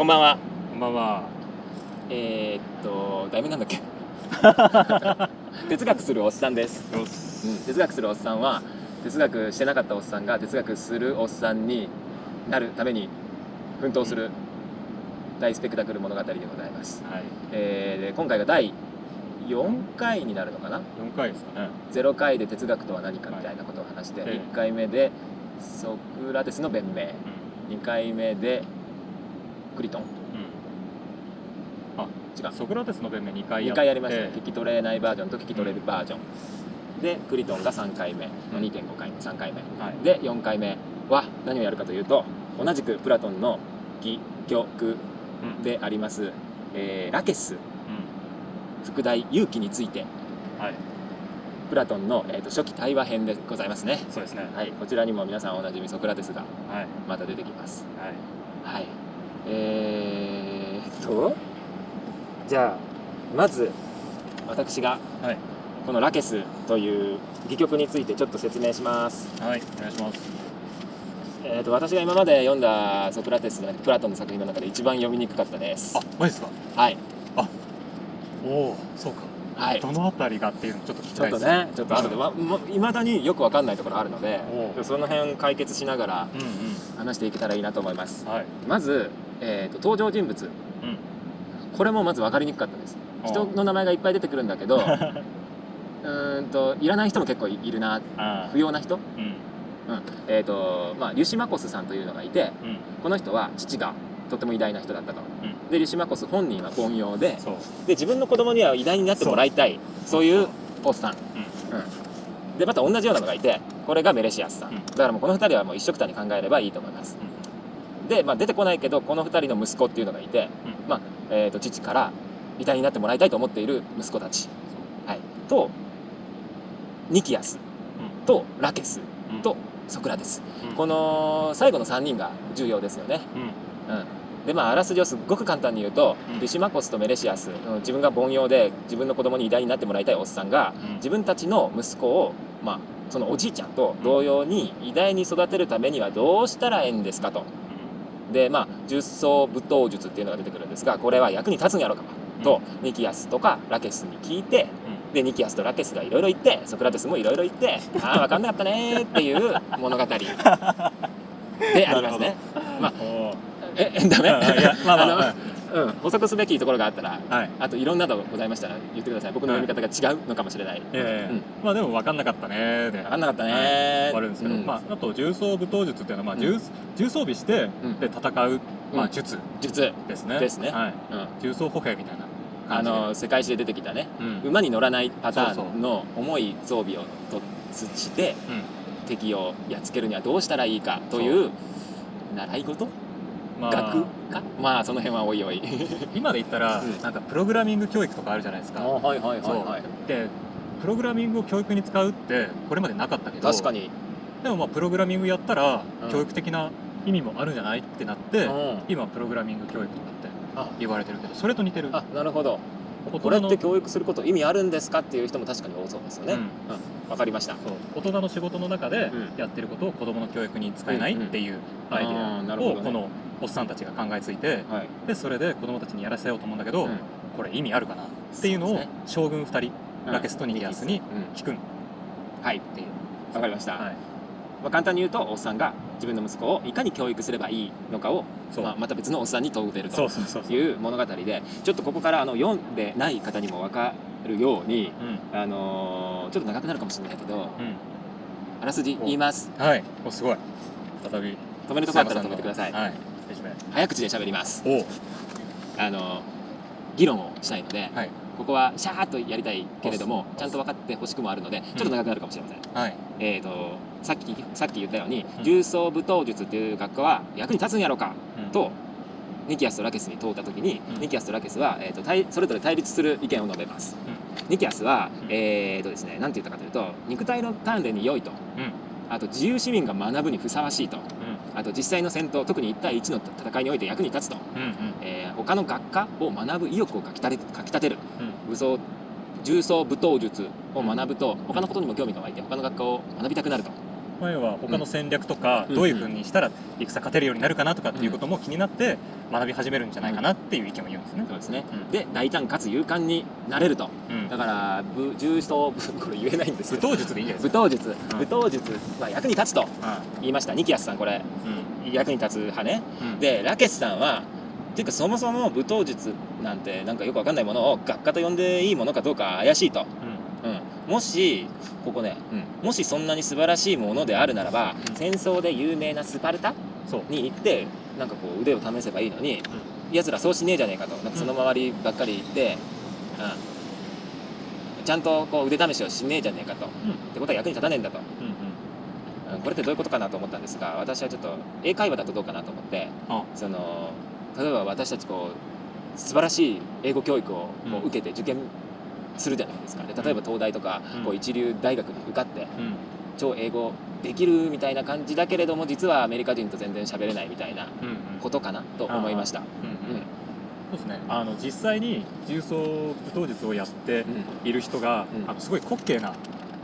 こんばんは。こんばんは。えー、っと題名なんだっけ？哲学するおっさんです。うん、哲学するおっさんは哲学してなかったおっさんが哲学するおっさんになるために奮闘する大スペクタクル物語でございます。はい。えーで今回が第4回になるのかな？四回ですかね。0回で哲学とは何かみたいなことを話して、はい1回目でソクラテスの弁明2回目でクリトンうん。あ、違うソクラテスの弁明二回や2って。回やりましたね聞き取れないバージョンと聞き取れるバージョンでクリトンが3回目の2.5回目3回目はい。で4回目は何をやるかというと同じくプラトンの戯曲うん。であります、えーラケスう副題勇気についてん。はい。プラトンの、えーと初期対話編でございますねそうですね。はいこちらにも皆さんおなじみソクラテスがはい。また出てきますはい。はいえー、っとじゃあまず私がはい。このラケスという戯曲についてちょっと説明しますはい。お願いします。えー、と私が今まで読んだソクラテスのプラトンの作品の中で一番読みにくかったですあ、マジですか？はいおお、そうか。はいどのあたりがっていうのちょっと聞きたいです。ねちょっと後でわもいまだによくわかんないところあるのでおその辺解決しながらうんうん。話していけたらいいなと思いますはい。まず、えー、と登場人物うん。これもまず分かりにくかったですあ人の名前がいっぱい出てくるんだけど うーんといらない人も結構いるなあ不要な人、ー。うん。えーとまあ、リュシマコスさんというのがいてうん。この人は父がとても偉大な人だったと、うんでリュシマコス本人は凡庸でそう。で自分の子供には偉大になってもらいたい。そういうおっさん、うん。でまた同じようなのがいてこれがメレシアスさん、うん。だからもうこの2人はもう一緒くたに考えればいいと思います、で、まあ、出てこないけどこの2人の息子っていうのがいて、うん。まあえー、と父から偉大になってもらいたいと思っている息子たち、はい、とニキアス。うん。とラケス。うん。とソクラテス、うん。この最後の3人が重要ですよね、うん。うん、でまああらすじをすっごく簡単に言うと、うんリシマコスとメレシアス、うん自分が凡庸で自分の子供に偉大になってもらいたいおっさんがうん。自分たちの息子を、まあ、そのおじいちゃんと同様に偉大に育てるためにはどうしたらええんですかと。でまあ重装武闘術っていうのが出てくるんですがこれは役に立つんやろかと、ニキアスとかラケスに聞いてでニキアスとラケスがいろいろ言ってソクラテスもいろいろ言って ああ分かんなかったねーっていう物語 でありますね。まあ。えダメ？いやまあまあはいあのうん、補足すべきところがあったらはい。あといろんなのございましたら言ってください。僕の読み方が違うのかもしれない、ええうん。まあでも分かんなかったねーで。分かんなかったねはい。ー終わるん。ですけど、うん。まあ、あと重装武闘術っていうのは、まあ、うん。重重装備して、うん。で戦う、まあ、うん術。術、ですね。ですね。はい、うん、重装歩兵みたいなあ感じで。の世界史で出てきたね。うん、馬に乗らないパターンの重い装備をとしてうん。敵をやっつけるにはどうしたらいいかという習い事、まあ、学？かまあその辺はおいおい。今で言ったら、うん。なんかプログラミング教育とかあるじゃないですか。はいはいそう。でプログラミングを教育に使うってこれまでなかったけど確かに、でもまあプログラミングやったら、うん。教育的な意味もあるんじゃないってなって、うん。今プログラミング教育とかってあ。言われてるけどそれと似てる。あなるほど。大人のこれって教育すること意味あるんですかっていう人も確かに多そうですよね、うん。うん。わかりました。そう。大人の仕事の中でうん。やってることを子供の教育に使えないっていうアイデアるほどね。をこのおっさんたちが考えついてはい。でそれで子供たちにやらせようと思うんだけど、うん。これ意味あるかなっていうのを将軍2人ラケスとニキアスにうん。聞く。んっはいていう、わかりました、はい、まあ、簡単に言うとおっさんが自分の息子をいかに教育すればいいのかを、まあ、また別のおっさんに問うてるという物語でちょっとここからあの読んでない方にも分かるように、うん。あのーちょっと長くなるかもしれないけどうん。あらすじ言います。はい。おすごい。再び。止めるとこあったら止めてください。はい早口で喋ります。おあのー議論をしたいので、はい。ここはシャーッとやりたいけれどもちゃんと分かってほしくもあるのでちょっと長くなるかもしれません、はい。えー、とさっきさっき言ったように、うん。重装武闘術っていう学科は役に立つんやろうかうん。とニキアスとラケスに問うた時に、うん。ニキアスとラケスは、えー、と対それぞれ対立する意見を述べます、ニキアスは、うん。えーとですねなんて言ったかというと肉体の鍛錬に良いと。うん。あと自由市民が学ぶにふさわしいとあと実際の戦闘特に1対1の戦いにおいて役に立つと、うんうん。えー他の学科を学ぶ意欲をかきたてかき立てる。うん。武装重装武闘術を学ぶと他のことにも興味が湧いて他の学科を学びたくなるとまあ、要は他の戦略とか、うんどういうふうにしたら戦勝てるようになるかなとかっていうことも気になって学び始めるんじゃないかなっていう意見を言うんですね。そうですね、うん。で大胆かつ勇敢になれると。うん。だから武重装これ言えないんですけど。武闘術でいいんじゃないです武闘術、ん武闘術は役に立つとか。言いました。ニキアスさんこれ。うん。役に立つ派ね。うん。でラケスさんはっていうかそもそも武闘術なんてなんかよくわかんないものを学科と呼んでいいものかどうか怪しいと、もしここね、うん、もしそんなに素晴らしいものであるならば、うん。戦争で有名なスパルタに行ってなんかこう腕を試せばいいのに、奴らそうしねえじゃねえかと。なんかその周りばっかり行って、うん、ちゃんとこう腕試しをしねえじゃねえかと、ってことは役に立たねえんだと、うんうん。うんこれってどういうことかなと思ったんですが私はちょっと英会話だとどうかなと思ってあ。その例えば私たちこう素晴らしい英語教育を受けて受験するじゃないですか。で例えば東大とかうん。こう一流大学に受かってうん。超英語できるみたいな感じだけれども実はアメリカ人と全然喋れないみたいなことかなと思いました。そうですね。あの実際に重装武闘術をやってうん。いる人が、うん。あのすごい滑稽な、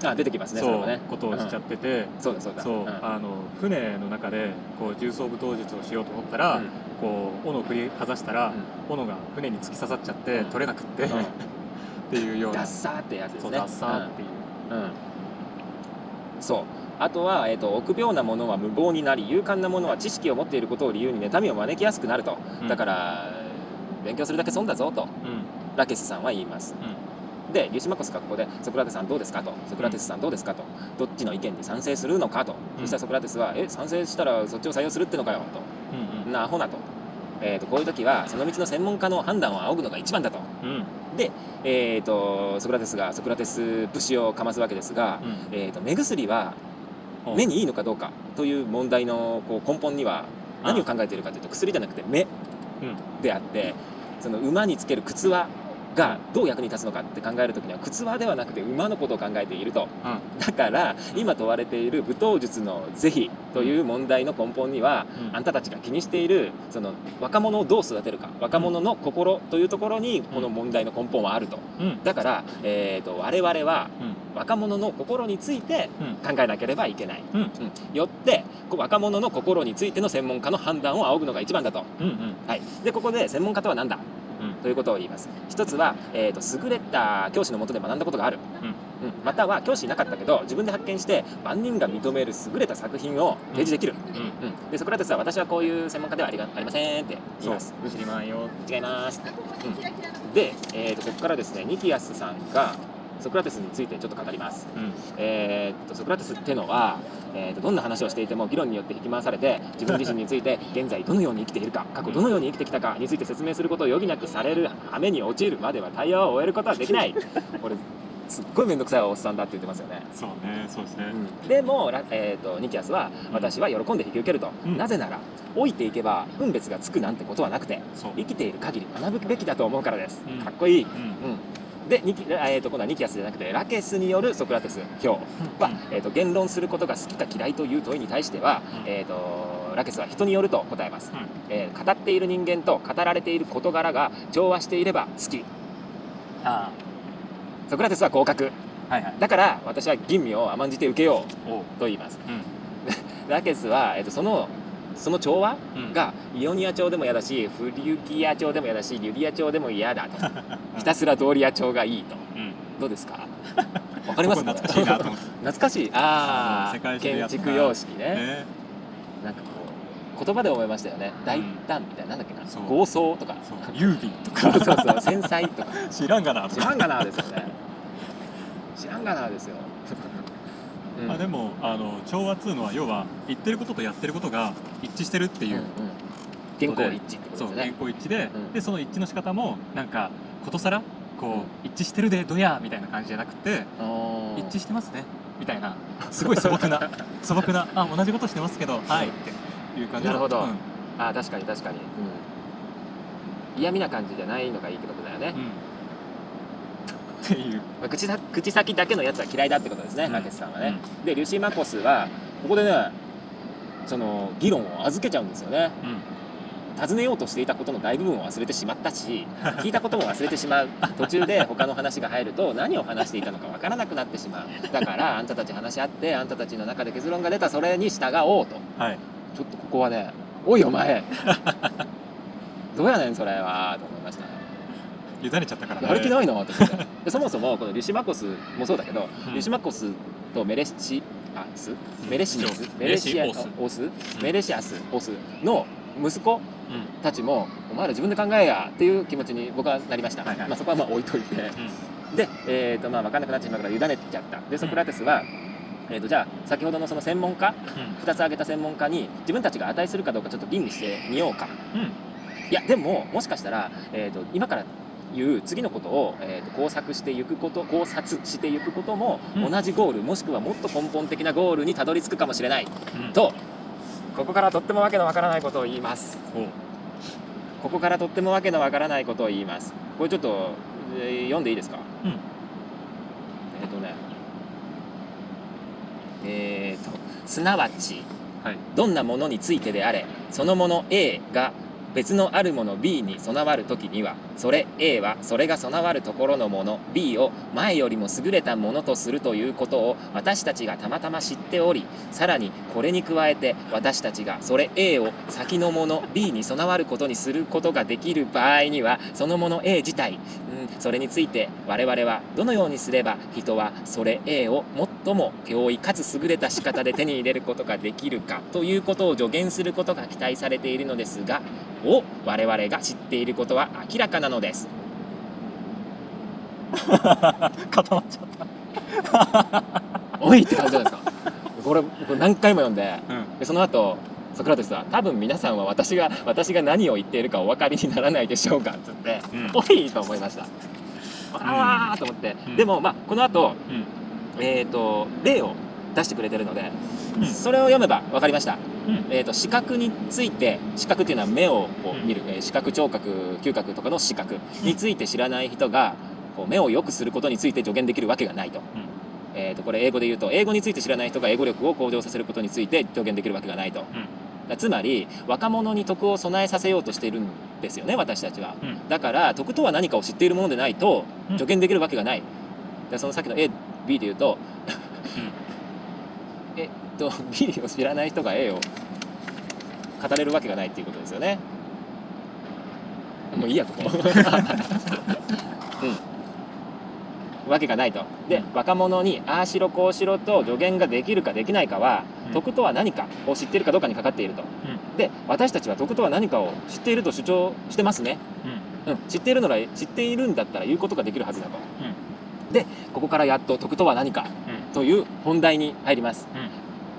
あ出てきますねそそうね。ことをしちゃってて、そうだそうだ。そう、ん。あの船の中でこう重装武闘術をしようと思ったら、うん。こう斧を振りかざしたら、斧が船に突き刺さっちゃって、うん。取れなくって、うんっていうような。ダッサーってやつですね。ダッサーっていう、うん。うん。そう。あとは、えー、と臆病なものは無謀になり勇敢なものは知識を持っていることを理由に妬みを招きやすくなると、うん。だから勉強するだけ損だぞとうん。ラケスさんは言います、でリュシマコスがここでソクラテスさんどうですか？とソクラテスさんどうですか？と。どっちの意見に賛成するのか？と、うん。そしたらソクラテスはえ賛成したらそっちを採用するってのかよ？うんとなアホなと,、えー、とこういう時はその道の専門家の判断を仰ぐのが一番だと。うん。うんで、えー、とソクラテスがソクラテス節をかますわけですが、うん。えー、と目薬はうん。目にいいのかどうかという問題のこう根本には何を考えているかというと薬じゃなくて目うん。であってその馬につける靴輪がどう役に立つのかって考えるときには靴輪ではなくて馬のことを考えていると。だから今問われている武闘術の是非という問題の根本にはうん。あんたたちが気にしているその若者をどう育てるか若者の心というところにこの問題の根本はあると。うん。だから、えー、と我々はうん。若者の心についてうん。考えなければいけない、うん。うん。よって若者の心についての専門家の判断を仰ぐのが一番だと、うんうん。はい、でここで専門家とは何だ？うんということを言います。一つは、えー、と優れた教師のもとで学んだことがある、うん。うん。または教師いなかったけど自分で発見して万人が認める優れた作品を提示できる、うん。うん。でソクラテスは私はこういう専門家ではありがありませんって言います。知りまんよ違います。うん。で、えー、とここからですねニキアスさんがソクラテスについてちょっと語ります。うん。えーっとソクラテスってのは、えーっとどんな話をしていても議論によって引き回されて自分自身について 現在どのように生きているか過去どのように生きてきたかについて説明することを余儀なくされる羽目に陥るまでは対話を終えることはできない。これすっごい面倒くさいおっさんだって言ってますよね、そうねそうですね。でも、ラえーっとニキアスは私は喜んで引き受けると、うんなぜなら老いていけば分別がつくなんてことはなくて生きている限り学ぶべきだと思うからです、うんかっこいいうんうん、でニキ、えー、と今度はニキアスじゃなくてラケスによるソクラテス表は、えー、と言論することが好きか嫌いという問いに対しては、うん。えー、とラケスは人によると答えます、うん。えー語っている人間と語られている事柄が調和していれば好き。あソクラテスは合格。あはいはい。だから私は吟味を甘んじて受けよう。と言います。うん。ラケスは、えー、とそのその調和うん。がイオニア朝でも嫌だしフリュキア朝でも嫌だしリュリア朝でも嫌だと。ひたすらドーリア朝がいいと。うん。どうですか？わかります懐かしいなと思って。懐かしい。ああ建築様式ね。ね。なんかこう言葉で思いましたよね。大胆みたいななんだっけな？豪壮とか。そう。郵便とか。そうそう繊細とか。知らんがな知らんがなですよね。知らんがなですよ、うん。あでもあの調和っつうのは要は言ってることとやってることが一致してるっていう、原稿一致ってことそう原ですよね。稿一致で、うん。でその一致の仕方もなんかことさらこう、一致してるでどやみたいな感じじゃなくて一致してますねみたいな。すごい素朴な素朴なあ同じことしてますけどはいっていう感じ。のなるほど。うん。あー確かに確かに、うん、嫌味な感じじゃないのがいいってことだよね、うんっていう。まあ口さ口先だけのやつは嫌いだってことですね、うん。ラケスさんはね、でリュシー・マコスはここでねその議論を預けちゃうんですよね。うん。尋ねようとしていたことの大部分を忘れてしまったし 聞いたことも忘れてしまう。途中で他の話が入ると何を話していたのかわからなくなってしまうだからあんたたち話し合ってあんたたちの中で結論が出たそれに従おうと。はい。ちょっとここはねおいお前。どうやねんそれは。と思いましたね委ねちゃったからやる気ないなってでそもそもこのリュシマコスもそうだけど、うん。リュシマコスとメレシアスメレシネスメメレシアス。オス？メレシアスオスの息子？うん。たちもお前ら自分で考えやっていう気持ちに僕はなりました、はいはい。まあ、そこはまあ置いといて。で、えーとまあ、分かんなくなってしまうから委ねちゃった。でソクラテスは、えー、とじゃあ先ほどのその専門家2つ挙げた専門家に自分たちが値するかどうかちょっと吟味してみようか。うんうん。いやでももしかしたら、えー、と今から言う次のことを、えー、と工作していくこと考察していくこともうん。同じゴール、もしくはもっと根本的なゴールにたどり着くかもしれない。うん。とここからとってもわけのわからないことを言います。ここからとってもわけのわからないことを言います。これちょっと、えー読んでいいですか？うん。えっ、とねえっ、とすなわちはい。どんなものについてであれそのもの A が別のあるもの B に備わる時にはそれ A はそれが備わるところのもの B を前よりも優れたものとするということを私たちがたまたま知っておりさらにこれに加えて私たちがそれ A を先のもの B に備わることにすることができる場合にはそのもの A 自体、それについて我々はどのようにすれば人はそれ A を最も脅威かつ優れた仕方で手に入れることができるかということを助言することが期待されているのですがを我々が知っていることは明らかなのです。固まっちゃっ おいって感じじゃないですか。これこれ何回も読んでたうん。でその後ソクラテスは多分皆さんは私が私が何を言っているかお分かりにならないでしょうかっつって、うん。おいと思いました。ああと思って、うん。でもまあこの後うん。えっ、と例を出してくれてるので、うん。それを読めば分かりました、うん。えー、と視覚について視覚っていうのは目をこうん。う見る、えー視覚聴覚嗅覚とかの視覚について知らない人がこう目を良くすることについて助言できるわけがないと,、えー、とこれ英語で言うと英語について知らない人が英語力を向上させることについて助言できるわけがないと、だつまり若者に徳を備えさせようとしているんですよね私たちは。うん。だから徳とは何かを知っているものでないとうん。助言できるわけがない。でそのさっきの A、B で言うと えっと B を知らない人が A を語れるわけがないっていうことですよね。もういいやここ。うんわけがないと。で若者にああしろこうしろと助言ができるかできないかはうん。徳とは何かを知っているかどうかにかかっていると、で私たちは徳とは何かを知っていると主張してますね、うん、知っているなら知っているんだったら言うことができるはずだと、でここからやっと徳とは何かうん。という本題に入ります、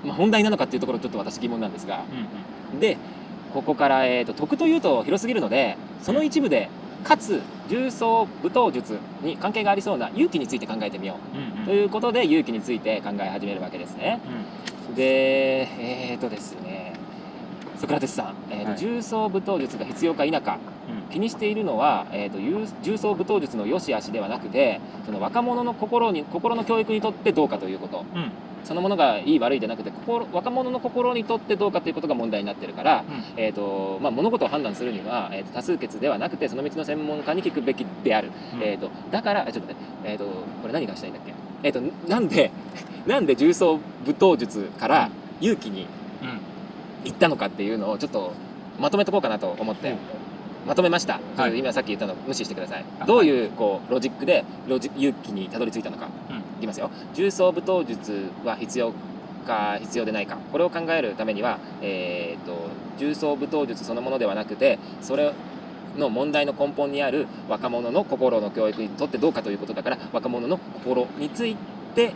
まあ、本題なのかっていうところちょっと私疑問なんですが。うん。でここから、えー、と徳というと広すぎるのでその一部でかつ重装武闘術に関係がありそうな勇気について考えてみよう。んうん。うということで勇気について考え始めるわけですね。でえっ、とですね。ソクラテスさん、えーとはい。重装武闘術が必要か否か。うん。気にしているのは、えー、と重重装武闘術の良し悪しではなくてその若者の心に心の教育にとってどうかということ。うんそのものがいい悪いじゃなくて心若者の心にとってどうかということが問題になってるから、うん。えーとまあ、物事を判断するには、えーと多数決ではなくてその道の専門家に聞くべきである、うん。えー、とだからあちょっと待って、えー、とこれ何がしたいんだっけ、えー、となんで なんで重装武闘術から勇気にうん。行ったのかっていうのをちょっとまとめとこうかなと思って。まとめました、はい。今さっき言ったの無視してください。あどういうこうロジックでロジ勇気にたどり着いたのか、うん。いきますよ。重装武闘術は必要か必要でないか。これを考えるためには、えー、と重装武闘術そのものではなくてそれの問題の根本にある若者の心の教育にとってどうかということだから若者の心について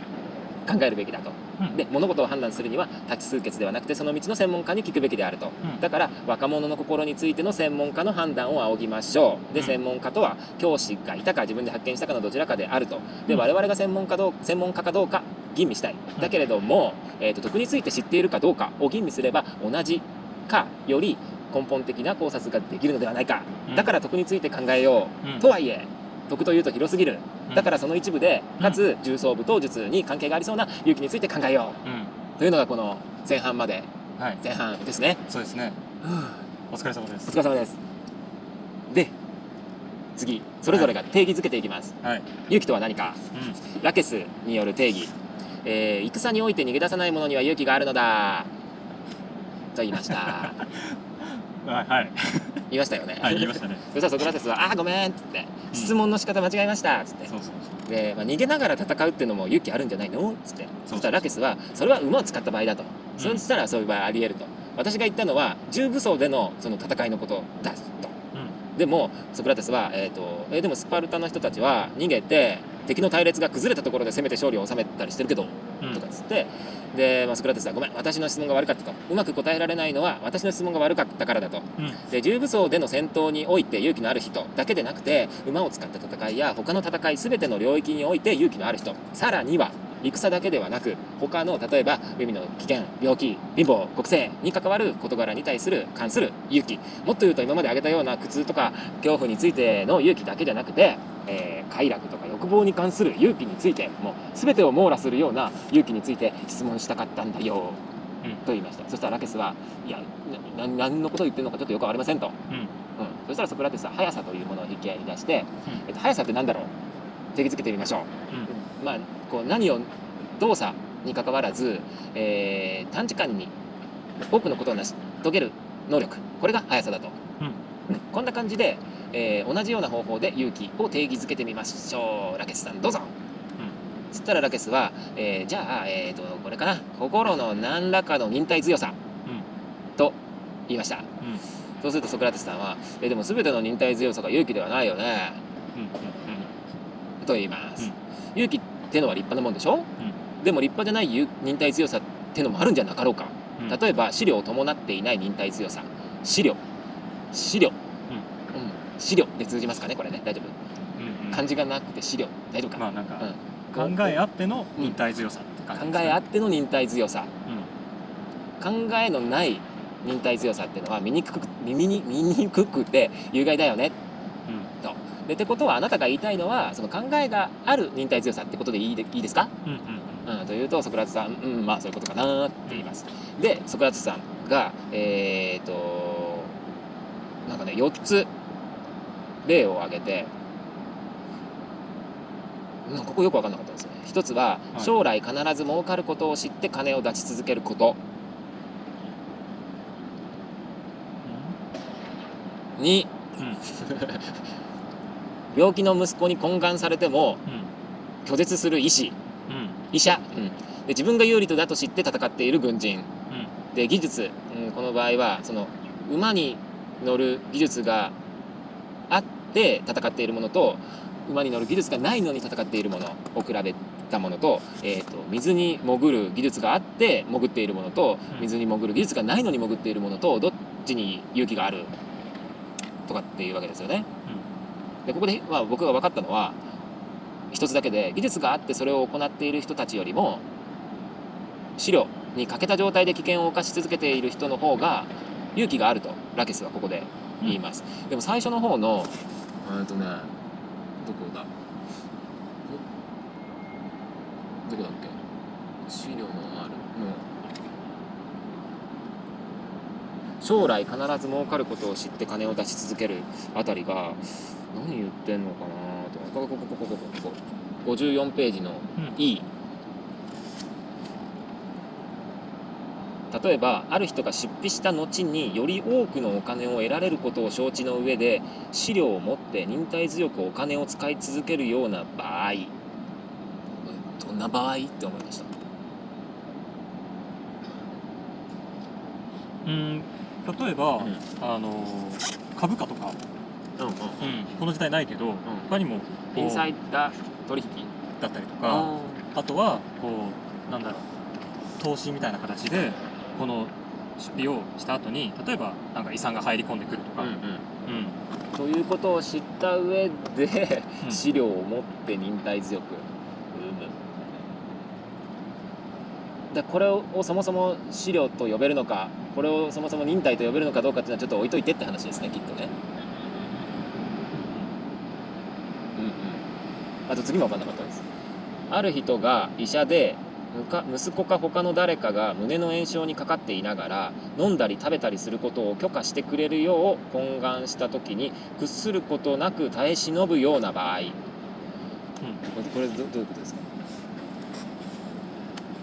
考えるべきだと。うんで物事を判断するには多数決ではなくてその道の専門家に聞くべきであると。うん。だから若者の心についての専門家の判断を仰ぎましょう。でうん。専門家とは教師がいたか自分で発見したかのどちらかであると。でうん。我々が専門家どう専門家かどうか吟味したい。うん。だけれども、えー、と徳について知っているかどうかを吟味すれば同じかより根本的な考察ができるのではないか。うん。だから徳について考えよう。ん。うとはいえ徳というと広すぎる。うん。だからその一部でかつ重装武闘術に関係がありそうな勇気について考えよう。というのがこの前半まで。はい。前半ですね。そうですね。お疲れ様でおす疲れ様です。で次。それぞれが定義づけていきます、はい、勇気とは何か。うラケスによる定義、えー戦において逃げ出さない者には勇気があるのだ。と言いました。ん はい。はい言いましたよね、はい言いましたね。そしたらソクラテスは「あーごめん」っつって「質問の仕方間違えました」っつって。そうそうそうで、まあ、逃げながら戦うっていうのも勇気あるんじゃないの？っつって。そしたらラケスはそれは馬を使った場合だと、そしたらそういう場合ありえると。私が言ったのは重武装でのその戦いのことだと。うんでもソクラテスは、えーとえーでもスパルタの人たちは逃げて敵の隊列が崩れたところで攻めて勝利を収めたりしてるけど、うん。とかっつってで、まあ、ソクラテスは「ごめん私の質問が悪かった」と。うまく答えられないのは私の質問が悪かったからだと。うん。で重武装での戦闘において勇気のある人だけでなくて馬を使った戦いや他の戦い全ての領域において勇気のある人。さらには戦だけではなく他の例えば海の危険病気貧乏国政に関わる事柄に対する関する勇気もっと言うと今まで挙げたような苦痛とか恐怖についての勇気だけじゃなくて、えー快楽とか欲望に関する勇気についてもう全てを網羅するような勇気について質問したかったんだよ、うん。と言いました。そしたらラケスはいや何のことを言ってるのかちょっとよくわかりませんと。うん。うん、そしたらソクラテスは速さというものを引き合いに出して、えっと、速さって何だろう？定義づけてみましょう、まあ、こう何を動作に関わらず、えー短時間に多くのことを成し遂げる能力。これが速さだと、うん。うんこんな感じで、えー同じような方法で勇気を定義づけてみましょう。ラケスさんどうぞ。つったらラケスは、えーじゃあ、えー、とこれかな。心の何らかの忍耐強さ。うん。と言いました。うん。そうするとソクラテスさんは「えでも全ての忍耐強さが勇気ではないよね。うん」と言います、うん。勇気ってのは立派なもんでしょ、でも立派じゃない勇忍耐強さってのもあるんじゃなかろうか、うん。例えば資料を伴っていない忍耐強さ。資料。資料、うん。資料で通じますかねこれね。大丈夫。うんうん。漢字がなくて資料。大丈夫か、まあなんかうん。考えあっての忍耐強さって感じね。考えあっての忍耐強さ。うん。考えのない忍耐強さっていうのは見にくくくくて有害だよねでってことはあなたが言いたいのはその考えがある忍耐強さってことでいいでいいですか、うんうんうん、というとソクラテスさん、うん、まあそういうことかなって言います。でソクラテスさんがえっ、となんかね4つ例を挙げてうんここよく分かんなかったですね。一つははい。将来必ず儲かることを知って金を出し続けること。にうん。うん 病気の息子に懇願されてもうん。拒絶する医師。うん。医者、うん、で自分が有利とだと知って戦っている軍人。うん。で技術、うん、この場合はその馬に乗る技術があって戦っているものと馬に乗る技術がないのに戦っているものを比べたものと,、えー、と水に潜る技術があって潜っているものとうん。水に潜る技術がないのに潜っているものとどっちに勇気があるとかっていうわけですよね。でここで、まあ、僕が分かったのは一つだけで技術があってそれを行っている人たちよりも資料に欠けた状態で危険を冒し続けている人の方が勇気があるとラケスはここで言います、でも最初の方のえっとねどこだ？おどこだっけ？資料のあるの将来必ず儲かることを知って金を出し続けるあたりが何言ってんのかなとこここここここここ54ページのうん。E 例えばある人が出費した後により多くのお金を得られることを承知の上で資料を持って忍耐強くお金を使い続けるような場合。うんどんな場合って思いました？うん例えば、うん。あの株価とか、うんうんうん、この時代ないけど、他にもこうインサイダー取引だったりとかあとはこうなんだろう投資みたいな形でこの出費をした後に例えばなんか遺産が入り込んでくるとか、うんうん。うん。ということを知った上で、うん。資料を持って忍耐強く、でこれをそもそも資料と呼べるのかこれをそもそも忍耐と呼べるのかどうかっていうのはちょっと置いといてって話ですねきっとねうんうんあと次も分かんなかったです。ある人が医者で息子か他の誰かが胸の炎症にかかっていながら飲んだり食べたりすることを許可してくれるよう懇願した時に屈することなく耐え忍ぶような場合。うん。これどどういうことですか、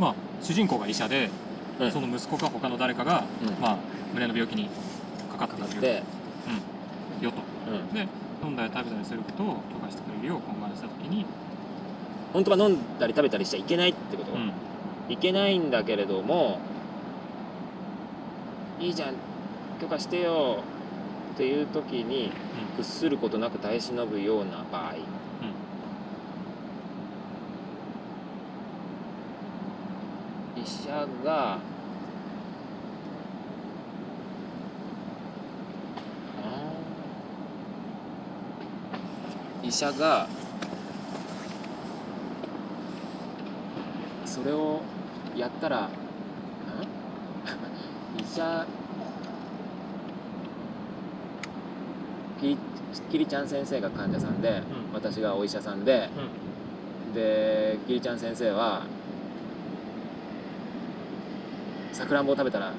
まあ主人公が医者で、うん。その息子か他の誰かが、うん。まあ、胸の病気にかかっているで、よと。うん、で飲んだり食べたりすることを許可してくれるよう懇願した時に、本当は飲んだり食べたりしちゃいけないってこと、うん。いけないんだけれどもいいじゃん許可してよっていう時に屈することなく耐え忍ぶような場合、医者が医者がそれをやったらん 医者キリキリちゃん先生が患者さんで、うん。私がお医者さんで、でキリちゃん先生はさくらんぼを食べたら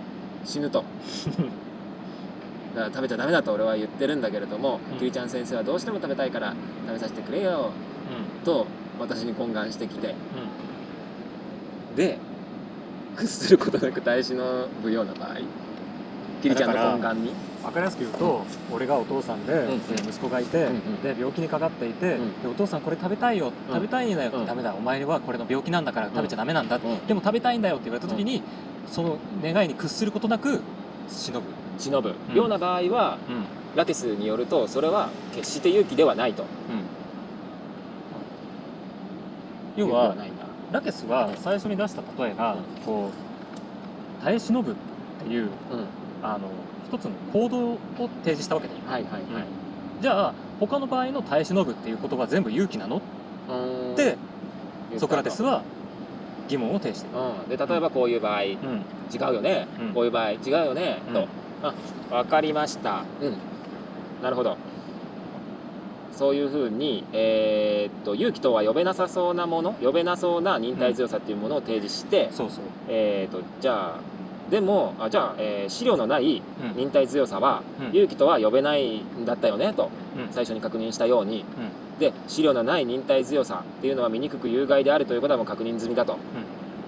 死ぬと。だから食べちゃダメだと俺は言ってるんだけれども、うん。キリちゃん先生はどうしても食べたいから食べさせてくれよと私に懇願してきてで屈することなく耐え忍ぶような場合キリちゃんの懇願に？分かりやすく言うと、俺がお父さんで、ん息子がいて、うんうんで病気にかかっていて、うん。でお父さんこれ食べたいよ、うん。食べたいんだよ、うん。ダメだ。お前はこれの病気なんだから食べちゃダメなんだ、うん。でも食べたいんだよって言われた時に、その願いに屈することなく忍ぶ、忍ぶ。うん。ような場合はうん。ラティスによるとそれは決して勇気ではないと。要はラケスは最初に出した例えが、こう耐え忍ぶっていううん。あの一つの行動を提示したわけだよ、はいはいはい。じゃあ他の場合の耐え忍ぶっていうことは全部勇気なの？ってソクラテスは疑問を呈してる、うん、で例えばこういう場合、違うよね、うん。こういう場合違うよね、うん。と。あ分かりました。うん。なるほどそういうふうに、えーっと勇気とは呼べなさそうなもの呼べなそうな忍耐強さっていうものを提示して、そうそう、えーっとじゃあでもあじゃあ、えー資料のないうん。忍耐強さは、うん。勇気とは呼べないんだったよねとうん。最初に確認したように、で資料のない忍耐強さっていうのは醜く有害であるということはもう確認済みだと、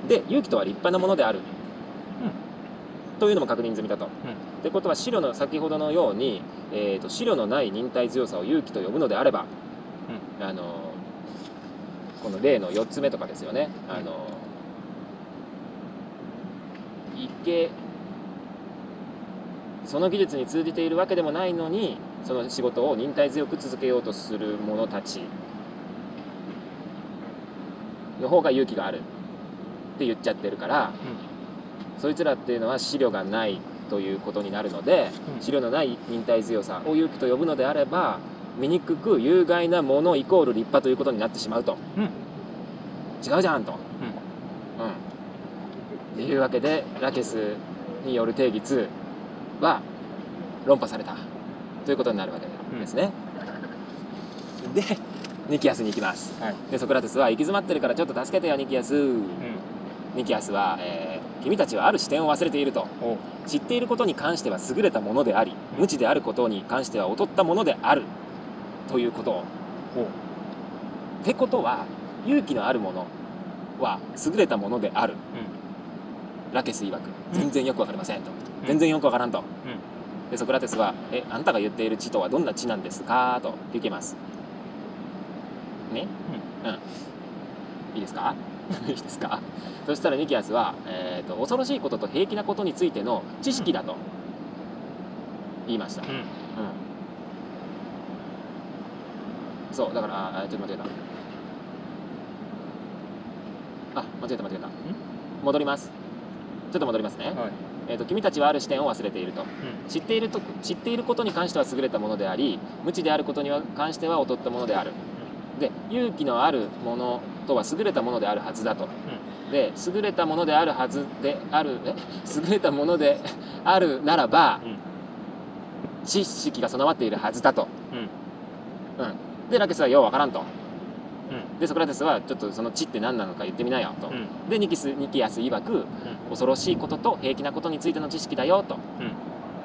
で勇気とは立派なものである、というのも確認済みだと。ってことは資料の先ほどのように、えー、と資料のない忍耐強さを勇気と呼ぶのであれば、あのこの例の4つ目とかですよね。あのいけその技術に通じているわけでもないのにその仕事を忍耐強く続けようとする者たちの方が勇気があるって言っちゃってるから、そいつらっていうのは資料がないということになるので、うん。資料のない忍耐強さを勇気と呼ぶのであれば醜く有害なものイコール立派ということになってしまうと、うん。違うじゃんと、うん。っていうわけでラケスによる定義2は論破されたということになるわけですね、でニキアスに行きます。はい。でソクラテスは行き詰まってるからちょっと助けてよニキアス。うん。ニキアスは、えー君たちはある視点を忘れていると。お。知っていることに関しては優れたものであり無知であることに関しては劣ったものである。ということ。ってことは勇気のあるものは優れたものである。ラケス曰く。うん。全然よくわかりませんと、うん。全然よくわからんと、でソクラテスは「えあんたが言っている知とはどんな知なんですか?」と聞きます。ね？うん、いいですか？いいですか？そしたらニキアスは、えーと恐ろしいことと平気なことについての知識だと言いました、うん。うん。うんそうだからあちょっと間違えたあ間違えた間違えた。戻ります。ちょっと戻りますね、はい。えー、と君たちはある視点を忘れていると。う知っていると知っていることに関しては優れたものであり無知であることには関しては劣ったものである。で勇気のあるものとは優れたものであるはずだと、で優れたものであるはずであるえ？優れたものであるならば、うん。知識が備わっているはずだと、うん。うん、でラケスはようわからんと、うん。でソクラテスはちょっとその知って何なのか言ってみなよと、うん。でニキスニキアス曰く恐ろしいことと平気なことについての知識だよと、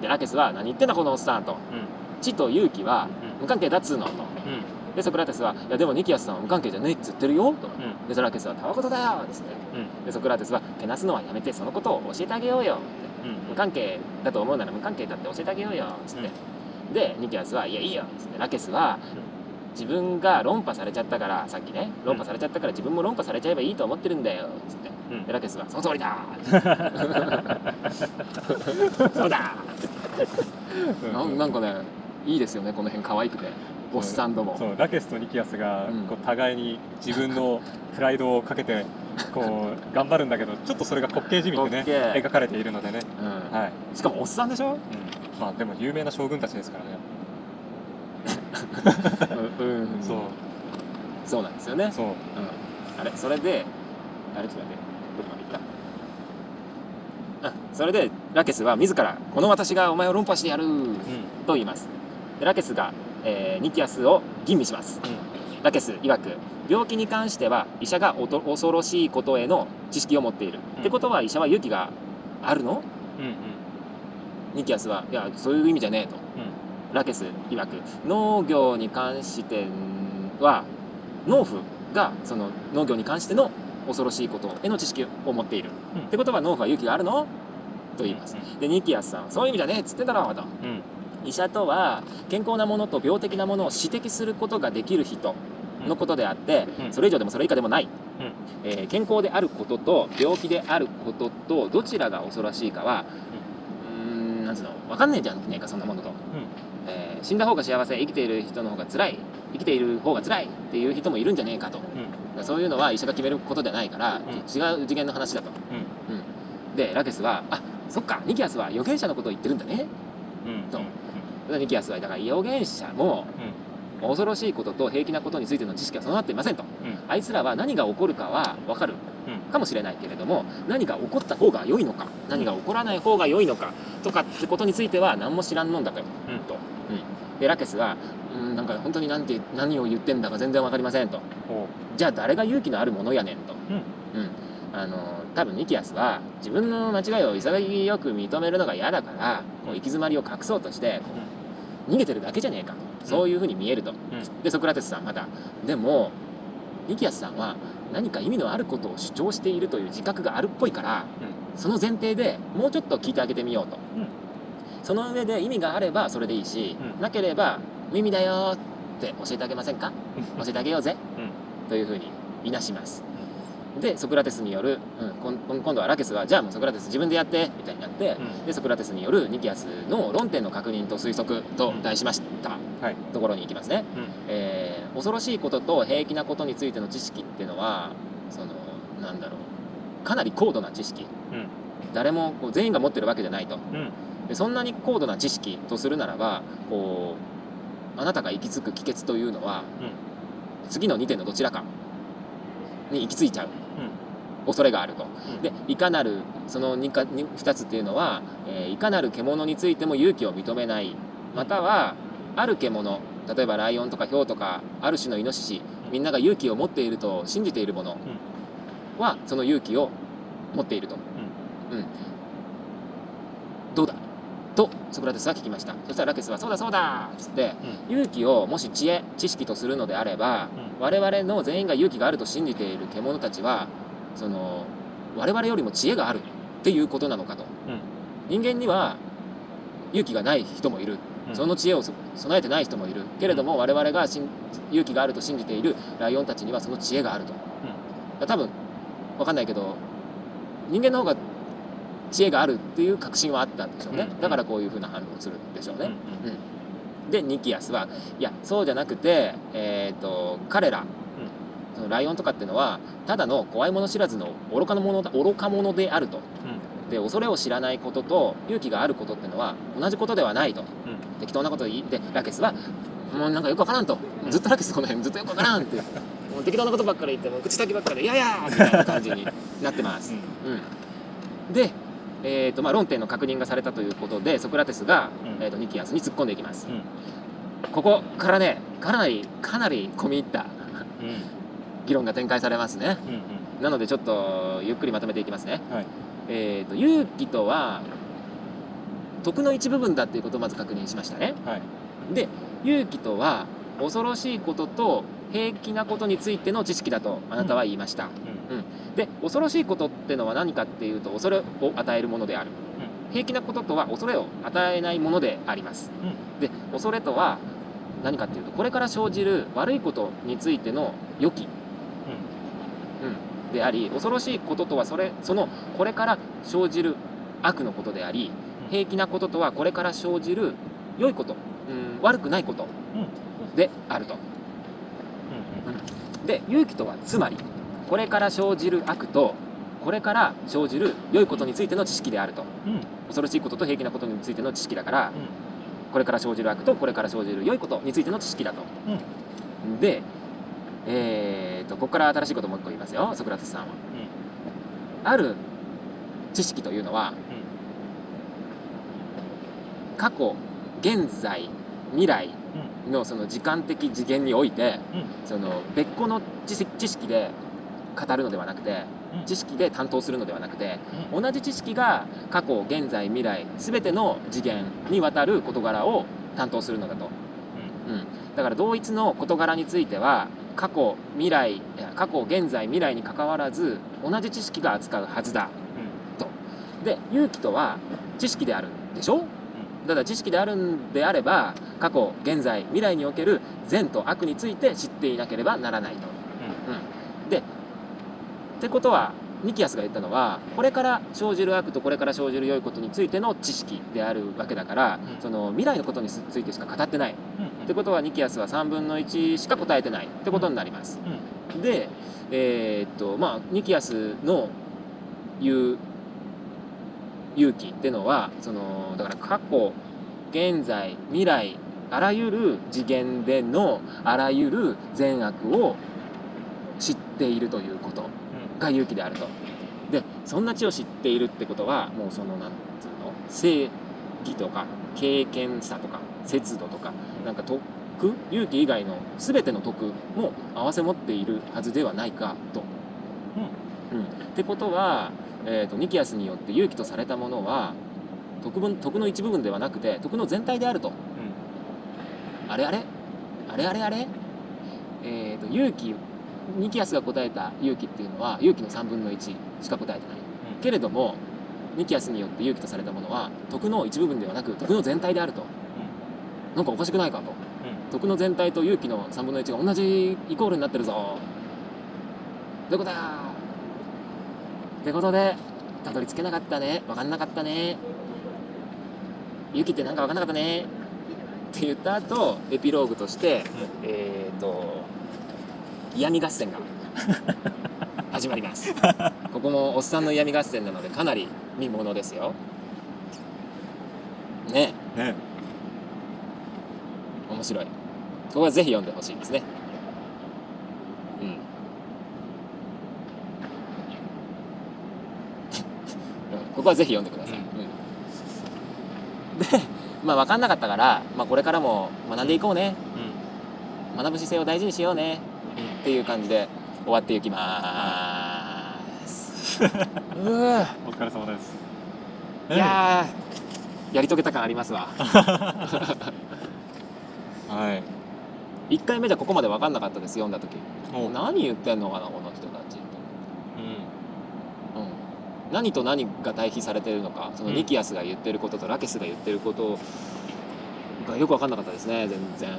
でラケスは何言ってんだこのおっさんと、知と勇気は無関係だっつうのとでソクラテスはいやでもニキアスさんは無関係じゃねえっつってるよと。でソラケスはたわことだよっつって。でソクラテスはけなすのはやめてそのことを教えてあげようよって。無関係だと思うなら無関係だって教えてあげようよっつって、でニキアスはいやいいよっつって。ラケスは自分が論破されちゃったからさっきね論破されちゃったから自分も論破されちゃえばいいと思ってるんだよっつって。うん。でラケスはその通りだ そうだなんなんかねいいですよねこの辺可愛くておっさんども。そうラケスとニキアスがうん。こう互いに自分のプライドをかけてこう 頑張るんだけどちょっとそれが滑稽じみてね描かれているのでね、うん。はい。しかもおっさんでしょ？うん、まあでも有名な将軍たちですからね、うん、うん。そう。そうなんですよね。そう。うん。あれ？それであれちょっと待って。どこまで行った？あそれでラケスは自ら「この私がお前を論破してやる」うん。と言います。でラケスが、えーニキアスを吟味します。ラケス曰く病気に関しては医者がおと恐ろしいことへの知識を持っている、うん。ってことは医者は勇気があるの？うんうん。ニキアスはいやそういう意味じゃねえと。ラケス曰く。農業に関しては農夫がその農業に関しての恐ろしいことへの知識を持っている、うん。ってことは農夫は勇気があるの？と言います。でニキアスさんはそういう意味じゃねえっつってんだろうとうんうん医者とは健康なものと病的なものを指摘することができる人のことであって、うん。それ以上でもそれ以下でもない、うん。えー健康であることと病気であることとどちらが恐ろしいかはうーんなんつうの分かんねえじゃねえかそんなものと、えー死んだ方が幸せ生きている人の方が辛い生きている方が辛いっていう人もいるんじゃねえかと、だからそういうのは医者が決めることじゃないから、ん。違う次元の話だと、うん。でラケスはあそっかニキアスは預言者のことを言ってるんだね。うん。そうニキアスはだから預言者も恐ろしいことと平気なことについての知識は備わっていませんと。うん。あいつらは何が起こるかは分かるうんかもしれないけれども何が起こった方が良いのか何が起こらない方が良いのかとかってことについては何も知らんのんだと,、うんと。うん、でラケスはうんなんか本当になんて何を言ってんだか全然分かりませんと。ほじゃあ誰が勇気のあるものやねんと、うん。うん。あの多分ニキアスは自分の間違いを潔く認めるのが嫌だからこう行き詰まりを隠そうとしてこう逃げてるだけじゃねえかそういうふうに見えると、でソクラテスさんまたでもニキアスさんは何か意味のあることを主張しているという自覚があるっぽいから、その前提でもうちょっと聞いてあげてみようと、うん。その上で意味があればそれでいいし、うん。なければ無意味だよって教えてあげませんか？教えてあげようぜ、というふうにいなしますでソクラテスによる、うん、今度はラケスはじゃあもうソクラテス自分でやってみたいになって、でソクラテスによるニキアスの論点の確認と推測と題しました、はい。ところに行きますね、うん。えー恐ろしいことと平気なことについての知識っていうのはそのなんだろう。かなり高度な知識、うん。誰もこう全員が持ってるわけじゃないと。うん。でそんなに高度な知識とするならばこうあなたが行き着く帰結というのは、次の2点のどちらかに行き着いちゃう恐れがあると。うん。でいかなるその 2, か 2, つっていうのは、えーいかなる獣についても勇気を認めない。またはある獣例えばライオンとかヒョウとかある種のイノシシみんなが勇気を持っていると信じているものはその勇気を持っていると。うん。どうだ？とソクラテスは聞きました。そしたらラケスは「そうだそうだ!」っつって、勇気をもし知恵知識とするのであれば、我々の全員が勇気があると信じている獣たちはその我々よりも知恵があるっていうことなのかと、人間には勇気がない人もいる、うん。その知恵をそ備えてない人もいる。けれども、我々が信勇気があると信じているライオンたちにはその知恵があると、だから多分わかんないけど人間の方が知恵があるっていう確信はあったんでしょうね、うん。だからこういうふうな反応をするんでしょうね、うん。でニキアスはいやそうじゃなくて、えー、と彼ら、ライオンとかっていうのはただの怖いもの知らずの愚かなものだ愚か者であると。で恐れを知らないことと勇気があることっていうのは同じことではないと、適当なこと言ってラケスはもうなんかよくわからんと。ずっとラケスこの辺ずっとよくわからんって もう適当なことばっかり言ってもう口先ばっかりで「いやいや!」みたいな感じになってます。うん、で、えーとまあ、論点の確認がされたということでソクラテスが、うん。えー、とニキアスに突っ込んでいきます。うん。ここからねかなりかなり込み入った議論が展開されますね。うんうん。なのでちょっとゆっくりまとめていきますね、はい。えー、と勇気とは徳の一部分だっていうことをまず確認しましたね。はい。で勇気とは恐ろしいことと平気なことについての知識だとあなたは言いました、うん。で恐ろしいことってのは何かっていうと恐れを与えるものである、平気なこととは恐れを与えないものであります、で恐れとは何かっていうとこれから生じる悪いことについての予期、うん、であり恐ろしいこととはそれそのこれから生じる悪のことでありうん。平気なこととはこれから生じる良いこと、うん、悪くないことうん。であると。うんで勇気とはつまりこれから生じる悪とこれから生じる良いことについての知識であると。うん。うん恐ろしいことと平気なことについての知識だからうん。これから生じる悪とこれから生じる良いことについての知識だと、でえー、とここから新しいこともう一個言いますよソクラテスさんは、ある知識というのは過去現在未来のその時間的次元においてその別個の知識知識で語るのではなくてうん知識で担当するのではなくて同じ知識が過去現在未来全ての次元にわたる事柄を担当するのだと、うん、だから同一の事柄については過去未来過去現在未来にかかわらず同じ知識が扱うはずだ。と。で勇気とは知識であるんでしょ？だから知識であるんであれば過去現在未来における善と悪について知っていなければならないと。うん、でってことはニキアスが言ったのはこれから生じる悪とこれから生じる良いことについての知識であるわけだから、うん。その未来のことについてしか語ってない、うんってことはニキアスは3分の1しか答えてない。ってことになります。で、えーっとまあニキアスの言う勇気ってのはそのだから過去現在未来あらゆる次元でのあらゆる善悪を知っているということが勇気であると。でそんな知を知っているってことはもうそのなんつうの？正義とか経験さとか節度とかなんか徳勇気以外の全ての徳も併せ持っているはずではないかと。うんってことは、えー、とニキアスによって勇気とされたものは徳分徳の一部分ではなくて徳の全体であると。あれあれ？あれあれあれ？えー、と勇気ニキアスが答えた勇気っていうのは勇気の3分の1しか答えてない。けれどもニキアスによって勇気とされたものは徳の一部分ではなく徳の全体であると。なんかおかしくないかと。徳の全体と勇気の3分の1が同じイコールになってるぞ。どういうことだってことでたどり着けなかったね分かんなかったね勇気ってなんか分かんなかったねって言った後エピローグとして、えっ、と嫌味合戦が始まります。ここもおっさんの嫌味合戦なのでかなり見ものですよ。ね。ね。面白い。ここはぜひ読んでほしいですね。うん。う んここはぜひ読んでください、うん。うん。でまあ分かんなかったから、まあ、これからも学んでいこうね。うん。学ぶ姿勢を大事にしようね。うんっていう感じで終わっていきまーす。うーお疲れ様です。いやーやり遂げた感ありますわ。はい。1回目じゃここまで分かんなかったです読んだ時。何言ってんのかなこの人たち。うん、何と何が対比されてるのかそのうん。ニキアスが言ってることとラケスが言ってることがよく分かんなかったですね全然、う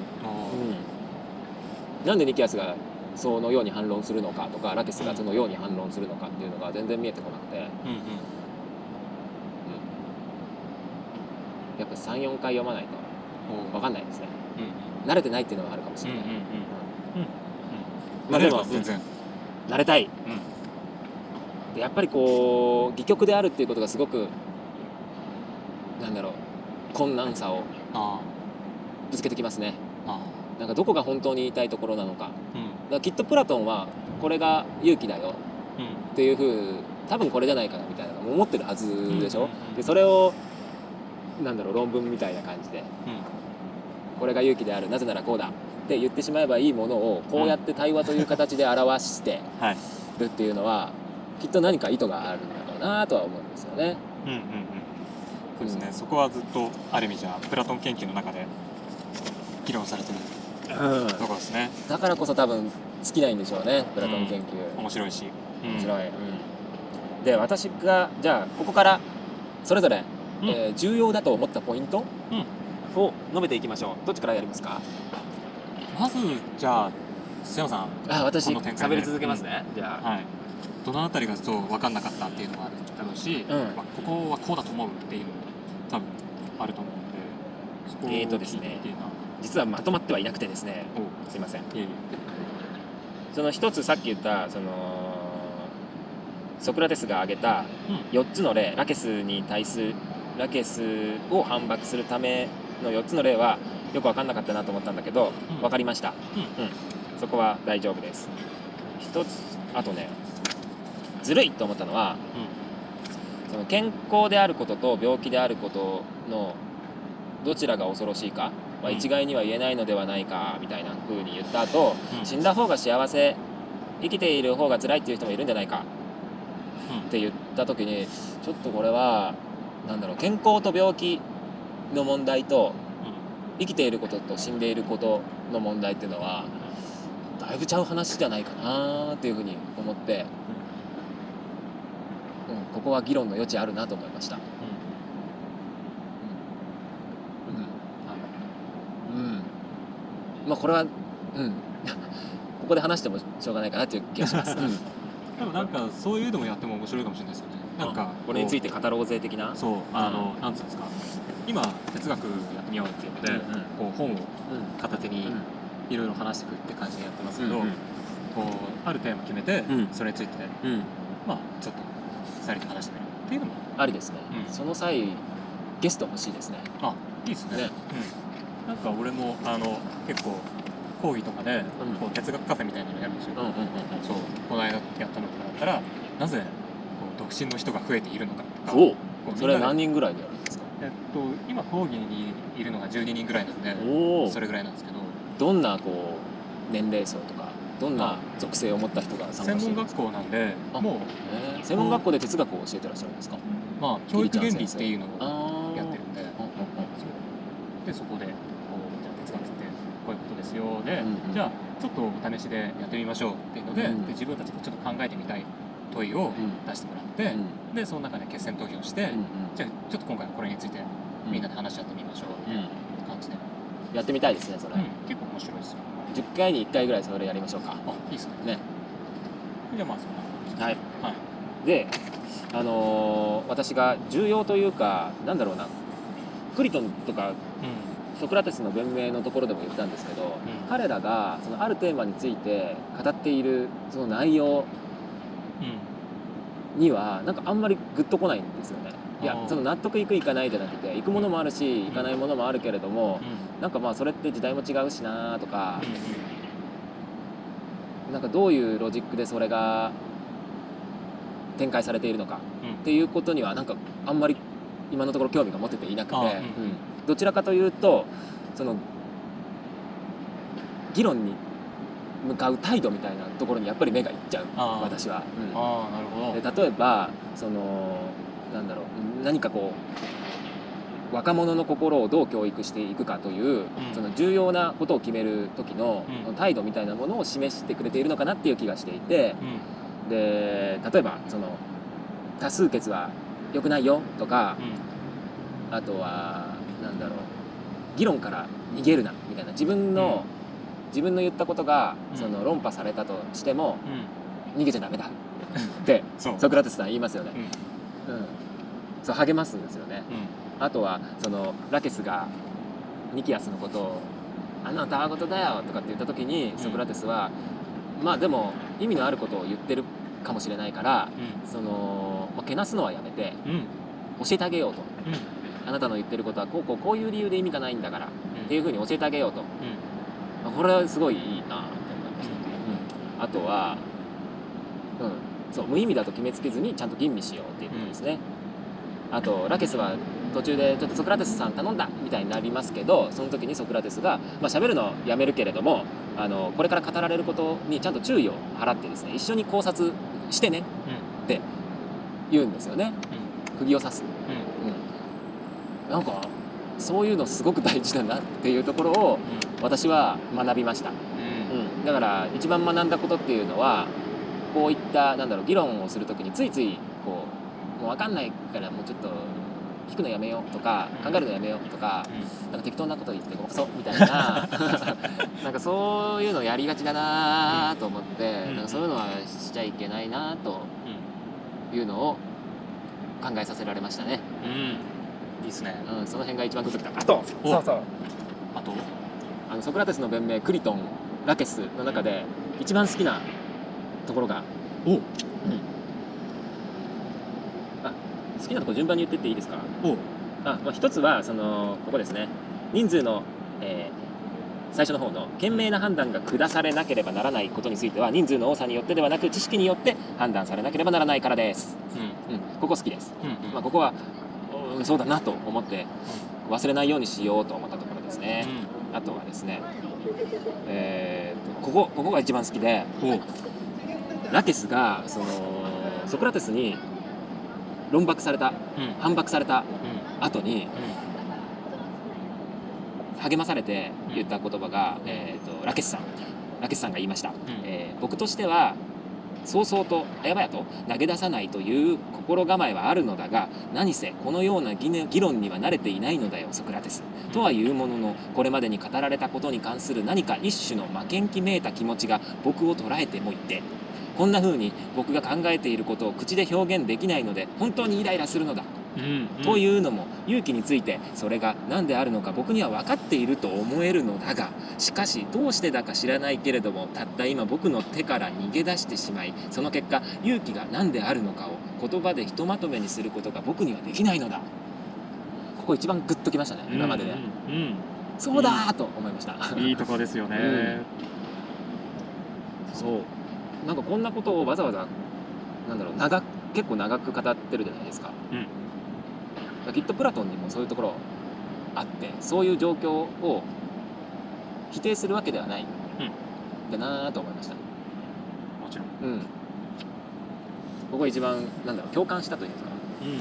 ん、なんでニキアスがそのように反論するのかとかラケスがそのように反論するのかっていうのが全然見えてこなくて、うんうんやっぱ34回読まないとお分かんないですね。うん慣れてないっていうのがあるかもしうんうんれない、うん。まあでも全然。慣れたい。うん。でやっぱりこう戯曲であるっていうことがすごくなんだろう困難さをあぶつけてきますね。なんかどこが本当に言いたいところなのか。うんらきっとプラトンはこれが勇気だよ。うん。っていうふう多分これじゃないかなみたいなのも思ってるはずでしょ、でそれをなんだろう論文みたいな感じでうん。これが勇気であるなぜならこうだって言ってしまえばいいものをこうやって対話という形で表して はい。るっていうのはきっと何か意図があるんだろうなとは思うんですよね。うんうんうん。そうですね、そこはずっとある意味じゃプラトン研究の中で議論されてるところですねだからこそ多分尽きないんでしょうねプラトン研究。面白いし、うん、面白い、うん、で私がじゃあここからそれぞれ、うん。えー重要だと思ったポイントうん。を述べていきましょう。どっちからやりますか？まずじゃあ須山さん。あ私。この展開で。喋り続けますね、じゃあ。はい。どのあたりがそう分かんなかったっていうのもあるだろうし、うん。まあ、ここはこうだと思うっていうのも多分あると思うんでそこをえーとですね。聞いてっていうのは実はまとまってはいなくてですね。おすいません。その一つさっき言ったそのソクラテスが挙げた4つの例ラケスに対するラケスを反駁するための4つの例はよく分かんなかったなと思ったんだけどうん。分かりました、うん。うん。そこは大丈夫です。一つあとねずるいと思ったのはその健康であることと病気であることのどちらが恐ろしいか、まあ、うん。一概には言えないのではないかみたいな風に言った後、うん。死んだ方が幸せ生きている方が辛いっていう人もいるんじゃないかうん。って言った時にちょっとこれはなんだろう健康と病気の問題と生きていることと死んでいることの問題っていうのはだいぶちゃう話じゃないかなっていうふうに思って、うん、ここは議論の余地あるなと思いました。うん、うん、まあこれは、うん、ここで話してもしょうがないかなっていう気がします。うん、でもなんかそういうのもやっても面白いかもしれないですよね。なんかこれについてて語ろうぜ的な？そうあの、なんつうんですか。今哲学やってみようっていうので、うんうん。こう本をうん片手にうん。いろいろ話していくって感じでやってますけど、うんうん。こうあるテーマ決めて、うん。それについてうん。まあちょっと2人で話してみるっていうのも。ありですね、うん。その際ゲスト欲しいですね。あいいですね。ね。うん、なんか俺もあの結構講義とかで、うん。こう哲学カフェみたいなのやるんですよ、うんうんうんそう。この間やったのとかだったらなぜこう独身の人が増えているのかとかおそれみんなで何人ぐらいでやるんですか？えっと今講義にいるのが12人ぐらいなんでそれぐらいなんですけど。どんなこう年齢層とかどんな属性を持った人が参加専門してるんですか？学校なんであもう、えー。専門学校で哲学を教えてらっしゃるんですか？まあ、教育原理っていうのをあやってるんで。でそこでですよ。で、うんうん。じゃあちょっとお試しでやってみましょうっていうので,、うんで自分たちでちょっと考えてみたい問いをうん。出してもらって、うん。でその中で決選投票して、うんじゃあちょっと今回はこれについてうん。みんなで話し合ってみましょううんって感じで、やってみたいですねそれ、うん。結構面白いですよ。10回に1回ぐらいそれやりましょうか。あいいですね。ね。じゃあまあそんな感じで。はい。はい。であのー私が重要というかなんだろうな。クリトンとかうソクラテスの弁明のところでも言ったんですけど、ん。彼らがそのあるテーマについて語っているその内容うん。にはなんかあんまりグッとこないんですよね。いやその納得いくいかないじゃなくて行くものもあるし行かないものもあるけれどもうん。なんかまあそれって時代も違うしなとかうん。なんかどういうロジックでそれが展開されているのかうん。っていうことにはなんかあんまり今のところ興味が持てていなくて、うんどちらかというとその議論に向かう態度みたいなところにやっぱり目がいっちゃう私は。うん。ああなるほど。で例えばそのなんだろう何かこう若者の心をどう教育していくかという、ん。その重要なことを決める時の、の態度みたいなものを示してくれているのかなっていう気がしていてうん。で例えばその多数決は良くないよとかうん。あとはなんだろう。議論から逃げるなみたいな。自分の、自分の言ったことがうん。その論破されたとしてもうん。逃げちゃダメだ。って ソクラテスさん言いますよね。うん。うん、そう励ますんですよね。うん。あとはそのラケスがニキアスのことを「あんなのたわごとだよ」とかって言った時にソクラテスは、まあでも意味のあることを言ってるかもしれないからその、まあ、けなすのはやめてうんうん。教えてあげようと。うんあなたの言ってることはこうこうこういう理由で意味がないんだからっていうふうに教えてあげようと、これはすごいいいなと思いました、うん、あとは、うん、そう無意味だと決めつけずにちゃんと吟味しようっていうことですね、あとラケスは途中でちょっとソクラテスさん頼んだみたいになりますけどその時にソクラテスが、まあ、喋るのやめるけれどもあのこれから語られることにちゃんと注意を払ってですね一緒に考察してねって言うんですよね。釘を刺す、うん、なんかそういうのすごく大事だなっていうところを私は学びました、うん、だから一番学んだことっていうのはこういったなんだろう議論をする時についついこうもう分かんないからもうちょっと聞くのやめようとか考えるのやめようとかなんか適当なこと言ってごまかそうみたいな なんかそういうのやりがちだなと思って、うん。なんかそういうのはしちゃいけないなというのを考えさせられましたね、うんいいですね。うん、その辺が一番グッときた。あとお。そうそう。あと？あのソクラテスの弁明クリトンラケスの中で一番好きなところが。お。あ好きなところ順番に言ってっていいですか？お。あ、まあ、一つはそのここですね。人数の、えー最初の方の賢明な判断が下されなければならないことについては人数の多さによってではなく知識によって判断されなければならないからです、うん。うん、ここ好きです、うんうん。まあ、ここは、うん、そうだなと思って忘れないようにしようと思ったところですね、あとはですねえーとここここが一番好きでラケスがそのソクラテスに論駁されたうん。反駁されたうん。後に励まされて言った言葉が、えー、とラケスさんラケスさんが言いました、えー僕としては早々と早々と投げ出さないという心構えはあるのだが何せこのような議論には慣れていないのだよソクラテス。とはいうもののこれまでに語られたことに関する何か一種の負けん気めいた気持ちが僕を捉えてもいてこんな風に僕が考えていることを口で表現できないので本当にイライラするのだ。うんとういうのも勇気についてそれが何であるのか僕には分かっていると思えるのだがしかしどうしてだか知らないけれどもたった今僕の手から逃げ出してしまいその結果勇気が何であるのかを言葉でひとまとめにすることが僕にはできないのだ。ここ一番グッときましたねん今までで、うんそうだーと思いました。うんいいとこですよね。そう。なんかこんなことをわざわざなんだろう長く結構長く語ってるじゃないですか,、うんきっとプラトンにもそういうところあってそういう状況を否定するわけではない、だなと思いました。もちろん。うん。ここ一番なんだろう共感したというか。うんうん。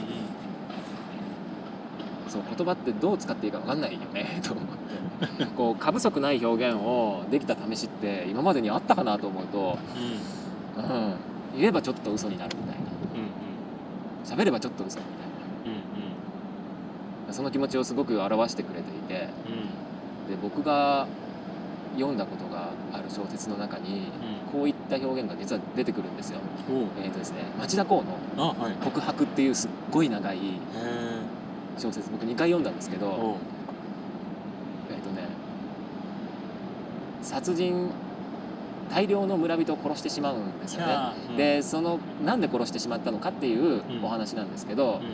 そう言葉ってどう使っていいか分かんないよね。と思って。こう過不足ない表現をできた試しって今までにあったかなと思うと、うん。うん、言えばちょっと嘘になるみたいな。うん喋ればちょっと嘘みたいうんうんなその気持ちをすごく表してくれていて。で僕が読んだことがある小説の中にこういった表現が実は出てくるんですよ。えーとですね、町田公のあはい「告白」っていうすっごい長いへ小説僕2回読んだんですけど、えおう。えーとね、殺人大量の村人を殺してしまうんですよね。うん。でそのなんで殺してしまったのかっていううんお話なんですけど、うん、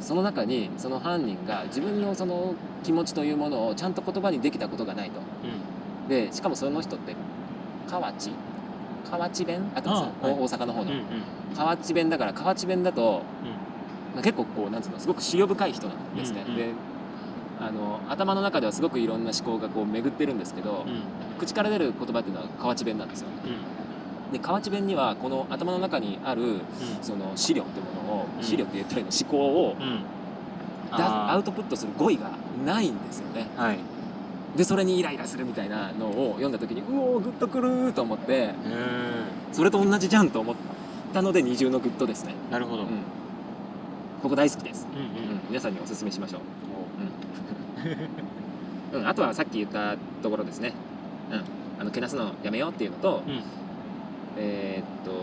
その中にその犯人が自分のその気持ちというものをちゃんと言葉にできたことがないと。うん。でしかもその人って河内？河内弁？あってます、あはい。お大阪の方の、うんうん。河内弁だから河内弁だと、うん。まあ結構こうなんつうのすごく思慮深い人なんですね、うんうん。であの頭の中ではすごくいろんな思考がこう巡ってるんですけど、うん。口から出る言葉っていうのは河内弁なんですよ。うんで河内弁にはこの頭の中にあるその資料ってものを、うん。資料って言ったらいいの思考をだアウトトプットする語彙がないんですよね。はい。へでそれにイライラするみたいなのを読んだ時にうおーグッとくるーと思ってえそれと同じじゃんと思ったので二重のグッドですね、なるほど。うん、ここ大好きです、うんううん。ん皆さんにお勧めしましょう、うん。うん、あとはさっき言ったところですね、うん、あのけなすのやめようっていうのと、うんえーっと、う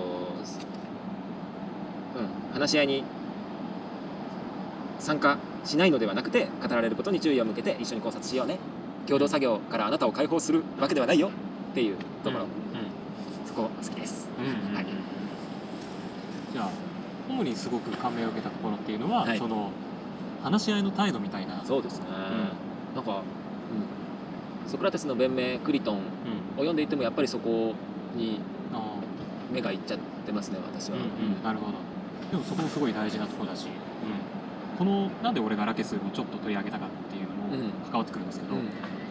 ん、話し合いに参加しないのではなくて語られることに注意を向けて一緒に考察しようね。共同作業からあなたを解放するわけではないよ。っていうところ、うんそこ好きです。うんうん。うんはい。じゃあ主にすごく感銘を受けたところっていうのは、はい。その話し合いの態度みたいな。そうですね、なんか、うん、ソクラテスの弁明クリトンをうん。読んでいてもやっぱりそこにあ目がいっちゃってますね私ーは、うんうん。なるほど。でもそこもすごい大事なところだし、このなんで俺がラケスをちょっと取り上げたかっていうのもうん。関わってくるんですけど、うん。こ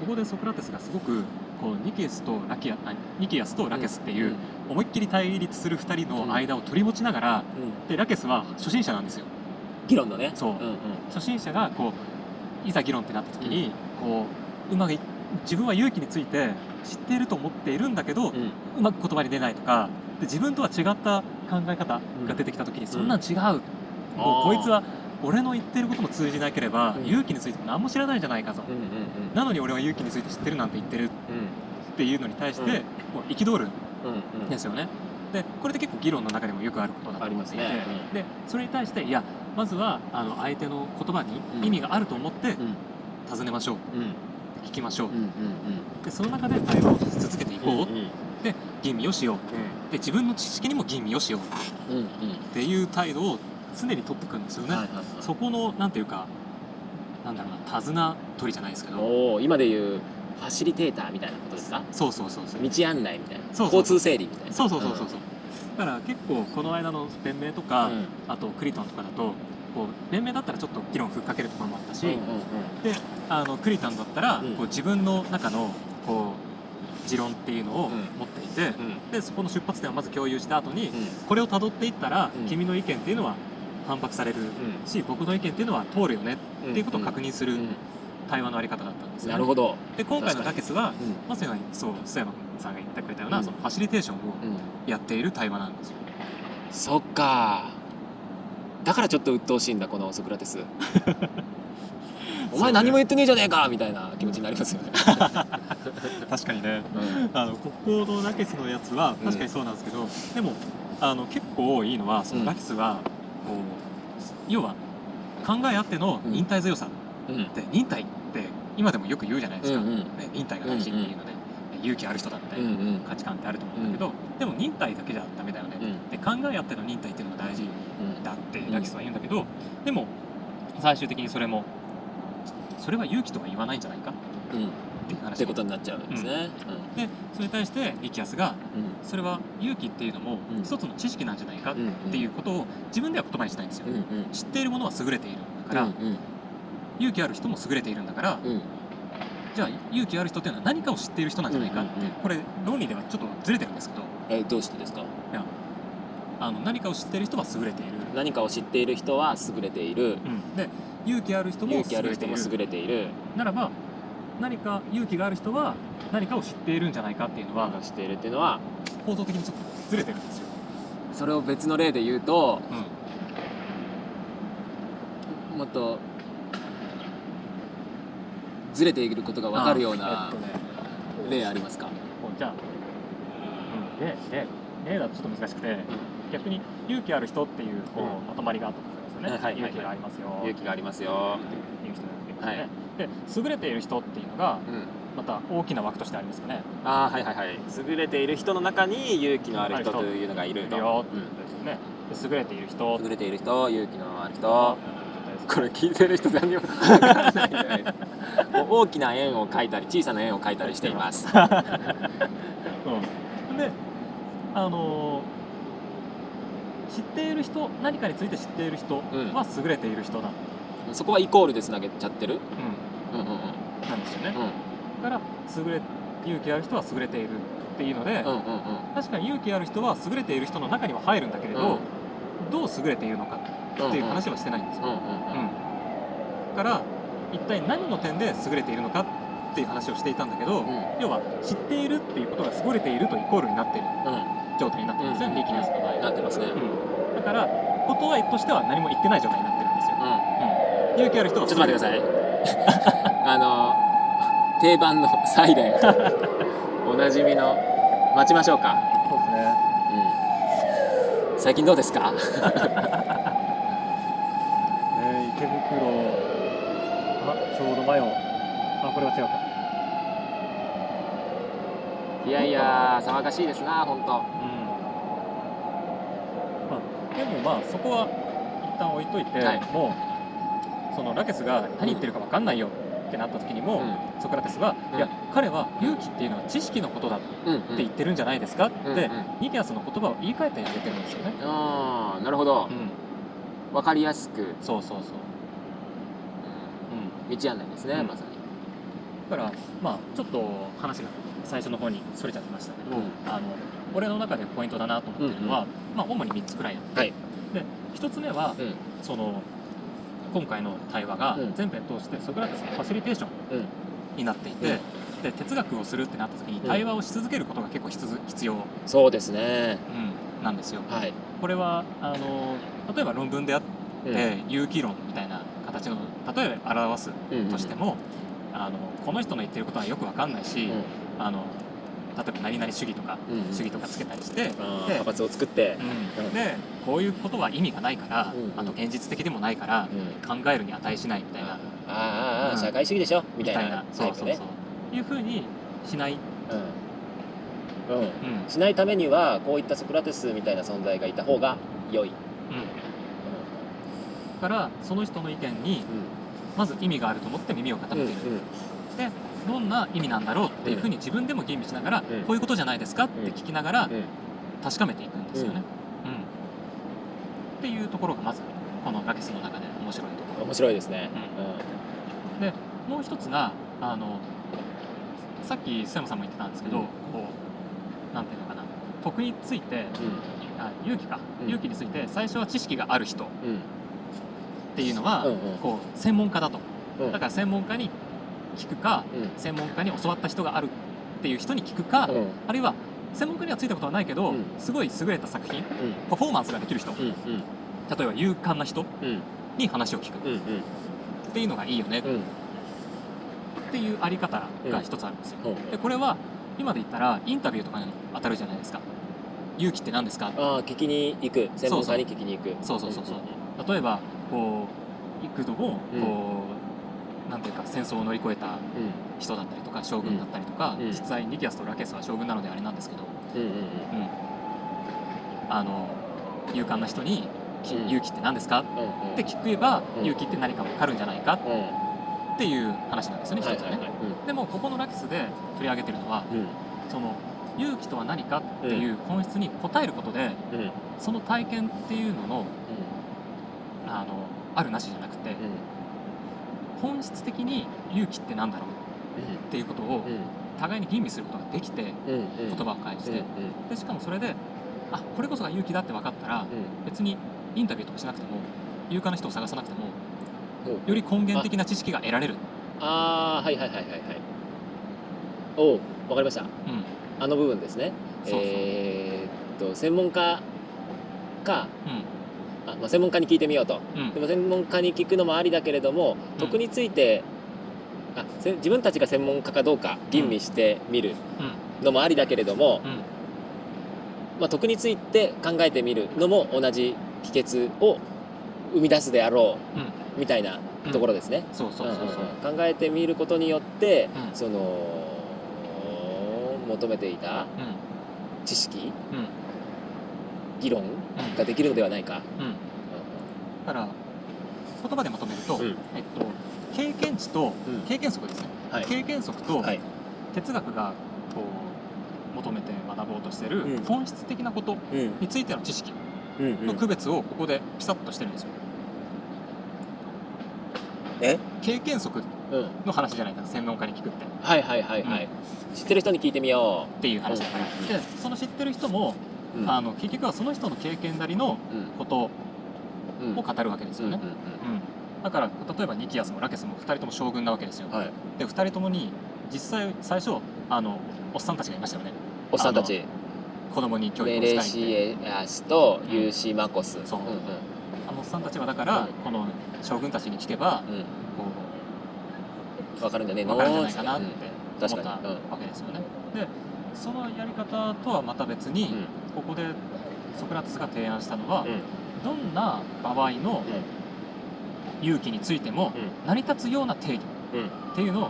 こでソクラテスがすごくこうニケスとラキアあニキアスとラケスっていう、思いっきり対立する2人の間を取り持ちながら、うん。でラケスは初心者なんですよ。議論のね。そう。うん。うん初心者がこういざ議論ってなった時に、こううまくい自分は勇気について知っていると思っているんだけど、ううんまく言葉に出ないとかで自分とは違った考え方が出てきた時に、そんなん違う、もうこいつは俺の言ってることも通じなければ、うん。勇気についても何も知らないじゃないかと、うんうんうん。なのに俺は勇気について知ってるなんて言ってるっていうのに対して、うん。もう憤るんうんうん。ですよね。でこれって結構議論の中でもよくあることだと思っていて、ますねでそれに対していやまずはあの相手の言葉に意味があると思ってうん。尋ねましょう。うん。聞きましょう、うんうんでその中で対話をし続けていこう、うんうんで吟味をしよう。で自分の知識にも吟味をしよう。うんうん。っていう態度を常に取っていくんですよね、はいはいはい。そこのなんていうかなんだろうな手綱取りじゃないですけど。今でいうファシリテーターみたいなことですか？そうそうそうそう。道案内みたいな。そうそう交通整理みたいな。そうそうそうそうそう。だから結構この間の弁明とか、うん。あとクリトンとかだとこう弁明だったらちょっと議論ふっかけるところもあったし、うんうんであのクリトンだったら、うん。こう自分の中のこう持論っていうのをうん。持っていて、うん。でそこの出発点をまず共有した後に、うん。これをたどっていったら、うん。君の意見っていうのは反発されるし、僕の意見っていうのは通るよねうんっていうことを確認するうん。対話のあり方だったんですよ、ね。なるほど。で今回のラケスはうん。まさにそう須山さんが言ってくれたような、うん。そのファシリテーションをうんやっている対話なんですよ。そっかだからちょっと鬱陶しいんだこのソクラテス お前何も言ってねえじゃねえかみたいな気持ちになりますよね、確かにね。うん。あのここのラケスのやつは確かにそうなんですけど、でもあの結構いいのはそのラケスはこう要は考えあっての忍耐強さ。うん。で忍耐って今でもよく言うじゃないですか、うんうん。ね、忍耐が大事っていうので、勇気ある人だみたいなうんうん。価値観ってあると思うんだけど、でも忍耐だけじゃダメだよね、うん。で考えあっての忍耐っていうのが大事うんだってうん。ラキスは言うんだけど、でも最終的にそれもそれは勇気とは言わないんじゃないか？うん。っていう話ってことになっちゃうんですね。でそれに対してリキアスがうん。それは勇気っていうのもうん。一つの知識なんじゃないかっうん。ていうことを自分では言葉にしないんですよ、うんうん。知っているものは優れているんだから、うん勇気ある人も優れているんだからうん。じゃあ勇気ある人っていうのは何かを知っている人なんじゃないかって、うんうんうん。これ論理ではちょっとずれてるんですけど。えどうしてですか？あの何かを知っている人は優れている、何かを知っている人は優れている。で勇気ある人も優勇気あるれている。人も優れている。ならば何か勇気がある人は何かを知っているんじゃないかっていうのは知っているっていうのは構造的にちょっとずれてるんですよ、それを別の例で言うとうん、もっとずれていることが分かるような例ありますか、じゃあ、うん、でで例だとちょっと難しくて、逆に勇気ある人っていうこう、うん。まとまりがあったね、はい勇気がありますよ。勇気がありますよ、っていう人がいますよね、はい。で優れている人っていうのがうん、また大きな枠としてありますよね。ああはいはいはい。優れている人の中に勇気のある人というのがいると。ようんですよねで優れている人。優れている人勇気のある人。ここれ聞いてる人何にも。大きな円を描いたり小さな円を描いたりしています。うん、であのー知っている人何かについて知っている人うん。は優れている人だ、そこはイコールでつなげちゃってる。うん。うんうんうん。なんですよね、うん。だから優れ勇気ある人は優れているっていうので、うんうん確かに勇気ある人は優れている人の中には入るんだけれど、どう優れているのかうんっていう話はしてないんですよ、うんうんうん。だから一体何の点で優れているのかっていう話をしていたんだけど、うん。うん要は知っているっていうことが優れているとイコールになっている状態になってるんですよ、うん。リキナスの場合は、なってますね。うん。だからことはとしては何も言ってない状態になってるんですよ、ううん。勇気ある人はんちょっと待ってください。あの定番のサイレン。おなじみの待ちましょうか。そうですね。うん。最近どうですか？えー池袋。あちょうど前を。あこれは違うか。いやいや騒がしいですな本当うんまあでもまあそこは一旦置いといて、はい。もうそのラケスが何言ってるか分かんないよってなった時にも、ソクラテスは、うん。いや彼は勇気っていうのは知識のことだってうんうん。言ってるんじゃないですかって、うんうん。ニキアスの言葉を言い換えてあげてるんですよね、ああなるほど。うん、わかりやすく。そうそうそう。道案内ですね、うん。まさに。だからまあちょっと話が最初の方にそれちゃってましたけど、うん。あの俺の中でポイントだなと思ってるのは、まあ主に3つくらいあって、はい。で1つ目はうん。その今回の対話がうん。全編通してソクラテスのファシリテーションうん。になっていて、で哲学をするってなった時にうん。対話をし続けることが結構必必要、そうですね。うんなんですよ。はい、これはあの例えば論文であって、うん。有機論みたいな形の例えば表すうんとしても、あのこの人の言ってることはよくわかんないし、あの例えば何々主義とか、うんうん。主義とかつけたりして、派閥を作って、うん。でこういうことは意味がないから、うんうん。あと現実的でもないからうん。考えるに値しないみたいな、あーあうん。社会主義でしょ？みたいなそうそうそう。いうふうにしない、うん、しないためにはこういったソクラテスみたいな存在がいた方が良い、うん、だからその人の意見にまず意味があると思って耳を傾ける、でどんな意味なんだろうっていうふうに自分でも吟味しながら、うん。こういうことじゃないですかって聞きながらうん。うん確かめていくんですよね、うん。っていうところがまずこのラケスの中で面白いところ。面白いですね、でもう一つがあのさっき須山さんも言ってたんですけど、うん。こうなんていうのかな。徳についてあ勇気か、うん。勇気について最初は知識がある人っうん。うんていうのは、うんうん。こう専門家だと。うん。だから専門家に聞くかうん。専門家に教わった人があるっていう人に聞くか、うん。あるいは専門家にはついたことはないけど、うん。すごい優れた作品うん。パフォーマンスができる人、うんうん。例えば勇敢な人うん。に話を聞く。うんっていうのがいいよね。うん。うんっていうあり方が一つあるんですよ。うん。でこれは今で言ったらインタビューとかに当たるじゃないですか。勇気って何ですか？ああ聞きに行く。専門家に聞きに行く。そうそうそうそう。例えばこう幾度もうん。こう、なんていうか戦争を乗り越えたうん。人だったりとか将軍だったりとか、うん。実際ニキアスとラケスは将軍なのであれなんですけど、うんうんうん、あの勇敢な人に勇気って何ですか？って聞けば、うん。勇気って何か分かるんじゃないかうん。っていう話なんですよね、一つはね。でもここのラケスで取り上げてるのはうん。その勇気とは何かっていう本質に応えることで、その体験っていうののあのあるなしじゃなくて、うん本質的に勇気って何だろう？っていうことをうん。互いに吟味することができて言葉を返して、うんでしかもそれであこれこそが勇気だって分かったらうん。別にインタビューとかしなくても勇敢な人を探さなくてもう。んより根源的な知識が得られる、ああはいはいはいはいはい。おうわかりました。うん、あの部分ですね。そうそう。えーっと専門家かうあ、まあ、専門家に聞いてみようと。んうん。でも専門家に聞くのもありだけれどもうん。徳について、あせ自分たちが専門家かどうか吟味してみるのもありだけれども、うん。まあ、徳について考えてみるのも同じ秘訣を生み出すであろうん。うみたいなところですね。そうそうそうそう、うんうんうん。考えてみることによって、うん。その求めていた知識うんうん議論うん。ができるのではないか。うん。だから言葉でまとめると、うん。えっと、経験値とうん。経験則ですね、はい。経験則とはい。哲学がこう求めて学ぼうとしてるうん。本質的なことうん。についての知識うんうん。の区別をここでピサッとしてるんですよ。え？経験則うんの話じゃないか専門家に聞くって。はいはいはいはい、知ってる人に聞いてみよっていう話だから、うん。でその知ってる人も、う。うん。あの結局はその人の経験なりのうん。ことうん。を語るわけですよね。だから例えばニキアスもラケスも2人とも将軍なわけですよ。うんはい。で2人ともに実際最初あのおっさんたちがいましたよね。おっさんたち。子供に教メ育をしたいっレシアスとうん。ユーシマコス。そう。んうん。あのおっさんたちはだから、うん。この将軍たちに聞けばうん。うんこわかるんじゃね。えうの分かるんじゃないかなってうん。思ったわけですよね。でそのやり方とはまた別に、うん。ここでソクラテスが提案したのは、うん。どんな場合の勇気についてもうん。成り立つような定義うん。っていうのを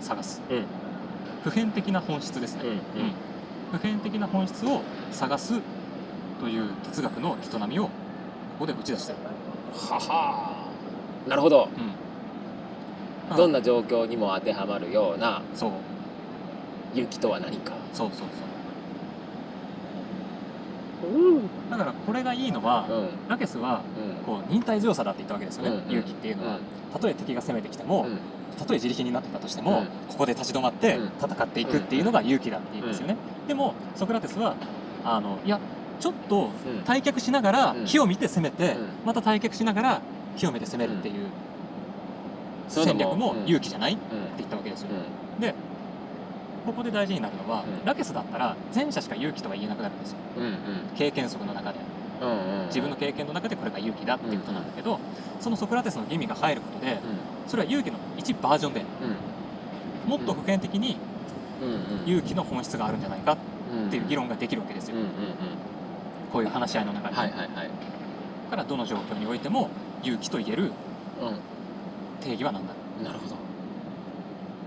探す、うん。普遍的な本質ですね、普遍的な本質を探すという哲学の営みをここで打ち出してる、ははなるほど。うん。どんな状況にも当てはまるようなそう勇気とは何か。そうそうそう。だからこれがいいのは、うん。ラケスはうん。こう忍耐強さだって言ったわけですよね、うん勇気っていうのは、うん。たとえ敵が攻めてきても、うん。たとえ自力になってたとしても、うん。ここで立ち止まってうん。戦っていくっていうのが勇気だっていうんですよね、でもソクラテスはあのいやちょっとうん。退却しながらうん。火を見て攻めて、うん。また退却しながら火を見て攻めるっていう戦略も勇気じゃないってうん言ったわけですよ、うん。でここで大事になるのは、うん。ラケスだったら前者しか勇気とは言えなくなるんですよ。うんうん。経験則の中で。うんうん自分の経験の中でこれが勇気だっていうことなんだけど、そのソクラテスの義味が入ることでそれは勇気の一バージョンでうん。もっと普遍的にうんうん。勇気の本質があるんじゃないかうんっていう議論ができるわけですよ、うんうんうん。こういう話し合いの中で、はいはいはい。だからどの状況においても勇気と言えるう定義は何だ。ろんなるほど。う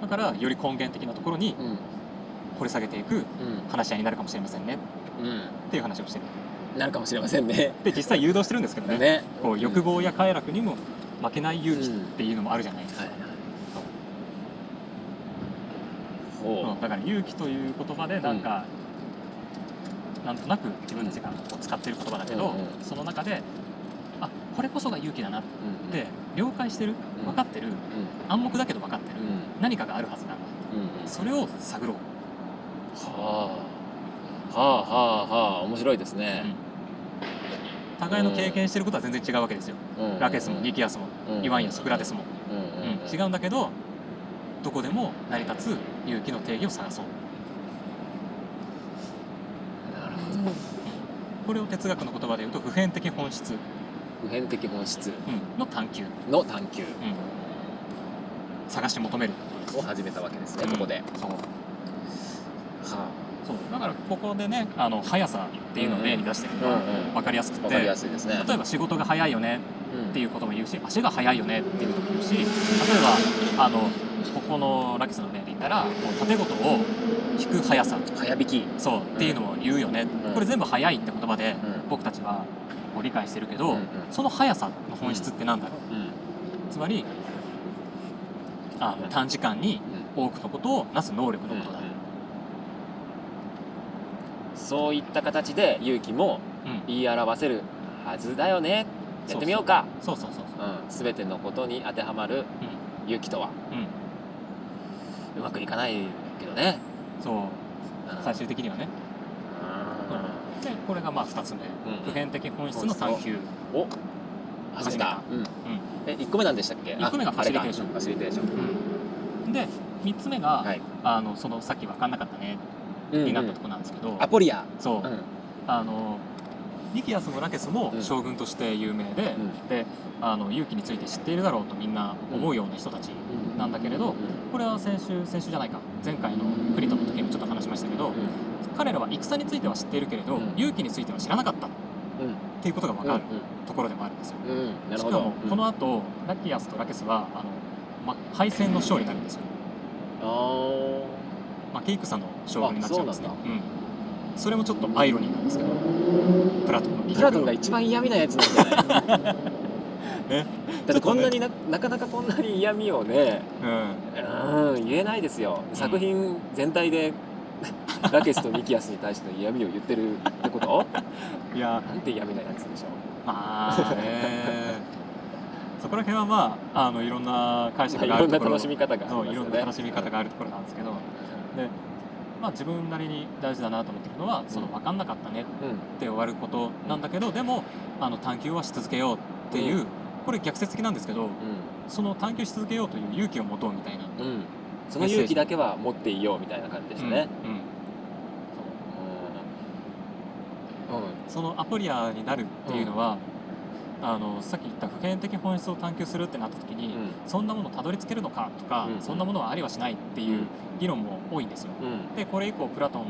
だからより根源的なところにうん。掘り下げていくうん。話し合いになるかもしれませんね。うっていう話をしてなるかもしれませんね。で実際誘導してるんですけどね。ね。こう欲望や快楽にも負けない勇気っていうのもあるじゃないですか、はいほう。んだから勇気という言葉でなんか、なんとなく自分たちがこう使ってる言葉だけど、うんうん。その中であこれこそが勇気だなって。了解してる。うん。分かってる。うん。暗黙だけど分かってる。うん。何かがあるはずなんだそれを探ろう、はあ。はあはあはあ。面白いですね。互いの経験してることは全然違うわけですよ、うん。ラケスもニキアスも、うんイワンやソクラテスも、うん。違うんだけどどこでも成り立つ勇気の定義を探そう。なるほど。これを哲学の言葉で言うと普遍的本質、普遍的本質。うん。の探求、の探求。うん。探し求めるを始めたわけですねうん。ここで。そう。はそう。だからここでねあの速さっていうのを例に出してるのはうんうん。分かりやすくて、あわかりやすいですね。例えば仕事が早いよねうんっていうことも言うし足が速いよねっていうことも言うし例えばあのここのラキスの例で言ったらこう縦ごとを引く速さ。早引き。そう。っていうのも言うよね、うん。これ全部速いって言葉でうん。僕たちはこう理解してるけど、うんうん。その速さの本質って何だろう？うん。つまりあの短時間に多くのことをなす能力のことだ、そういった形で勇気もうん。言い表せるはずだよね。やってみようか。そうそうそうそう。うん、全てのことに当てはまる勇気とは。うん、うん、うまくいかないけどね、そう。うん。最終的にはねでこれがまあ2つ目。うん普遍的本質の探求お始めた。う。ん。え一個目なんでしたっけ？一個目があファシリテーション。ファシリテーション。うん。で3つ目が、はい。あのそのさっき分かんなかったね。うんになったとこなんですけど、アポリア。そう、うん。あのニキアスもラケスもうん。将軍として有名で、うん。であの勇気について知っているだろうとみんな思うような人たちなんだけれど、これは先週先週じゃないか。前回のクリトの時にちょっと話しましたけど、彼らは戦については知っているけれど、うん。勇気については知らなかった。っうん。ていうことが分かるうところでもあるんですよ。しかもこの後ラキアスとラケスはあの、ま、敗戦の勝利になるんですよ。まあ、ケイクサの将軍になっちゃうんですね。あそれもちょっとアイロニーなんですけどプラトンの。プラトンが一番嫌味なやつなんじゃないね だってこんなにななかなかこんなに嫌味をねうん。うん言えないですよ。作品全体で ラケスとニキアスに対しての嫌味を言ってるってこと？いや。なんて嫌味なやつでしょまあね。そこら辺はまああのいろんな解釈があるところ。楽しみ方がありますそうよねいろんな楽しみ方があるところなんですけど。で、まあ、自分なりに大事だなと思ってるのはその分かんなかったねうん。って終わることなんだけどでもあの探求はし続けようっていう、うこれ逆説的なんですけどうその探求し続けようという勇気を持とうみたいな、んうんその勇気だけは持っていようみたいな感じでしたね。うんうん。う。んうん。そのアポリアになるっていうのは、あのさっき言った普遍的本質を探求するってなった時に、そんなものたどり着けるのかとか、うんそんなものはありはしないっていう議論も多いんですよ。うん。でこれ以降プラトン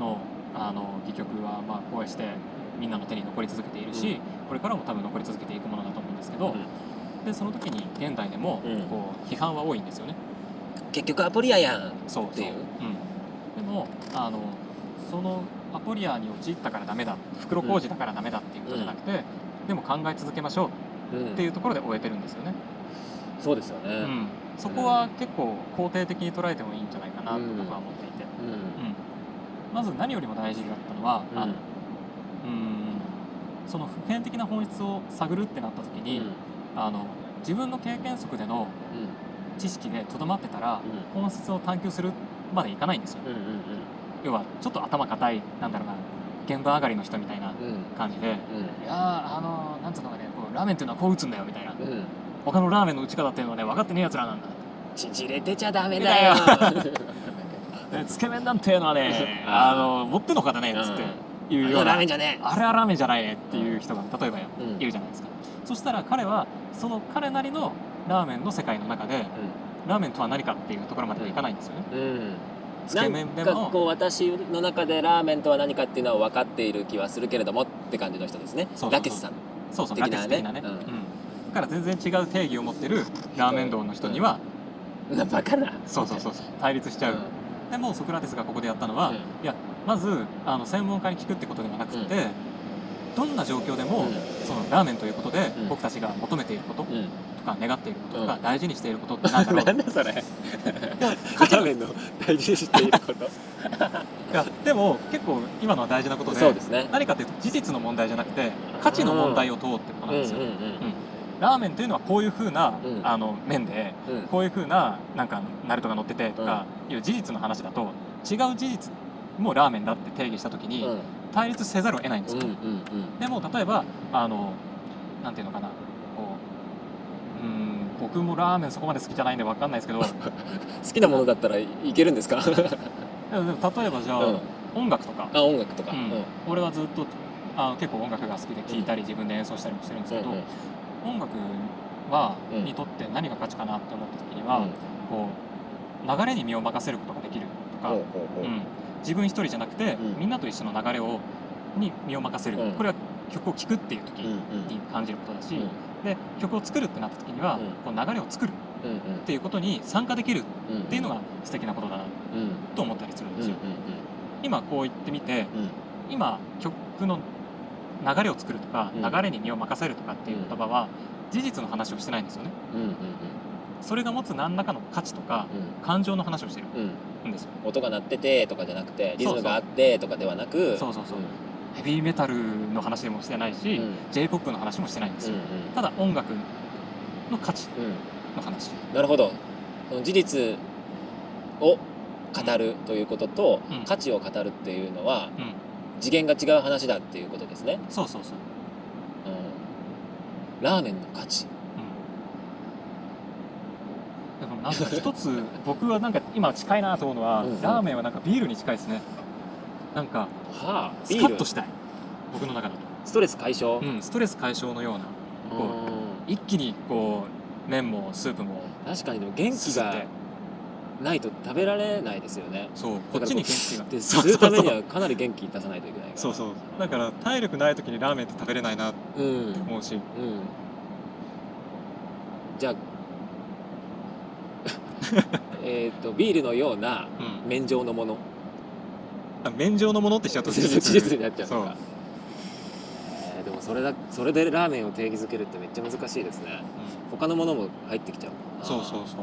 のあの戯曲はまあこうしてみんなの手に残り続けているし、うん。これからも多分残り続けていくものだと思うんですけど、でその時に現代でもうん。こう批判は多いんですよね。結局アポリアやん。っていう。うん、でもあのそのアポリアに陥ったからダメだ。袋小路だからダメだっていうことじゃなくて、でも考え続けましょう。うん。っていうところで終えてるんですよね。そうですよね。うん、そこは結構肯定的に捉えてもいいんじゃないかなとうん僕は思っていて、うん。うん。まず何よりも大事だったのは、うん。あのうん。その普遍的な本質を探るってなった時に、うん。あの自分の経験則での知識でとどまってたら、本質を探求するまでいかないんですよ。うんうん要はちょっと頭固いなんだろうな現場上がりの人みたいなうん。うん感じで、いやーあのなんつうのかねこうラーメンっていうのはこう打つんだよみたいな。うん。うん他のラーメンの打ち方っていうのはね分かってねえやつらなんだ。縮れてちゃダメだよ。で つけ麺なんていうのはねあの持ってのほかだねっつって。いうような。ラーメンじゃねあれはラーメンじゃないねっていう人が例えばうん。いるじゃないですか。そしたら彼はその彼なりのラーメンの世界の中でラーメンとは何かっていうところまではいかないんですよね。うん。うんつけ麺でもなんかこう私の中でラーメンとは何かっていうのは分かっている気はするけれどもって感じの人ですね。そうそうそう。ラケスさん。そうそう。ね。ラケス的なね、うん。うん。だから全然違う定義を持ってるラーメン道の人には、なバカなそうそうそうそう。対立しちゃう、でもソクラテスがここでやったのは、うん。いやまずあの専門家に聞くってことではなくて、どんな状況でも、うん。そのラーメンということで、うん。僕たちが求めていること。うんうんとか願っていることとか、うん。大事にしていることって何だろう。なんだそれ。ラーメンの大事にしていること。いやでも結構今のは大事なことでそうですね。何かっていうと事実の問題じゃなくて価値の問題を問うってことなんですよ、うん。うんラーメンというのはこういう風な、うん。あの麺でうん。うんこういう風ななんかナルトが乗っててとかいう事実の話だと違う事実もラーメンだって定義した時にうん。対立せざるを得ないんですよ、うんうんでも例えばあのなんていうのかな。こううん僕もラーメンそこまで好きじゃないんで分かんないですけど。好きなものだったらいけるんですか？でも例えばじゃあ、うん。音楽とか、あ音楽とか。うん。俺はずっとあの結構音楽が好きで聴いたり自分で演奏したりもしてるんですけど、うん。うん音楽は、うん。にとって何が価値かなって思った時には、こう流れに身を任せることができるとか、ほうん。自分一人じゃなくて、うん。みんなと一緒の流れをに身を任せる、うん。これは曲を聴くっていう時うんうん。に感じることだし、うんで曲を作るってなった時には、こう流れを作るっていうことに参加できるうん。っていうのが素敵なことだなと思ったりするんですよ。うん今こう言ってみてうん。今曲の流れを作るとか、うん。流れに身を任せるとかっていう言葉は事実の話をしてないんですよね。それが持つ何らかの価値とかうん。感情の話をしてるうん。んですよ。音が鳴っててとかじゃなくてリズムがあってとかではなくそうそうそうヘビーメタルの話でもしてないし、うん。J−POP の話もしてないんですよ。うんただ音楽の価値うん。うんの話。なるほど。その事実を語るということと、うん。価値を語るっていうのはうん、次元が違う話だっていうことですね、そうそうそう。うん、ラーメンの価値。なんか一つ僕はなんか今近いなと思うのは、うん。うん。ラーメンはなんかビールに近いですね。なんかはあスビールカッとしたい。僕の中だと。ストレス解消、うん、ストレス解消のような。こうん。一気にこう麺もスープも。確かにでも元気がないと食べられないですよね。そうこっちに元気が。でするためにはかなり元気出さないといけないから。そうそう。だから体力ない時にラーメンって食べれないなってうん。うん思うしじゃあ えっとビールのようなうん。麺状のもの。あ麺状のものってしちゃうと事実。になっちゃうのか。えーでもそれだそれでラーメンを定義づけるってめっちゃ難しいですね。他のものも入ってきちゃううんそうそうそう。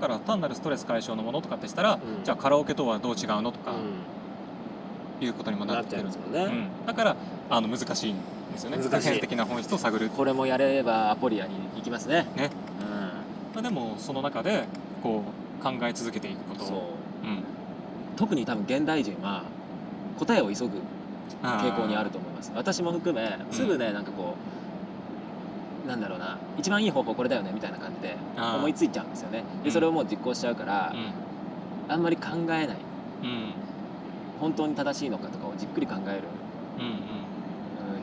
だから単なるストレス解消のものとかってしたら、ん。じゃあカラオケとはどう違うのとかういうことにもんなっちゃいなってくるますもんね、うん、だからあの難しいんですよね。難しい。普遍的な本質を探る、これもやればアポリアに行きますね。ね。うん。まあ、でもその中でこう考え続けていくことそう。をうん特に多分現代人は答えを急ぐ傾向にあると思います。私も含めすぐねなんかこうなんだろうな一番いい方法これだよねみたいな感じで思いついちゃうんですよね。うん。でそれをもう実行しちゃうからうあんまり考えない。んうん。本当に正しいのかとかをじっくり考える。うんうん。うん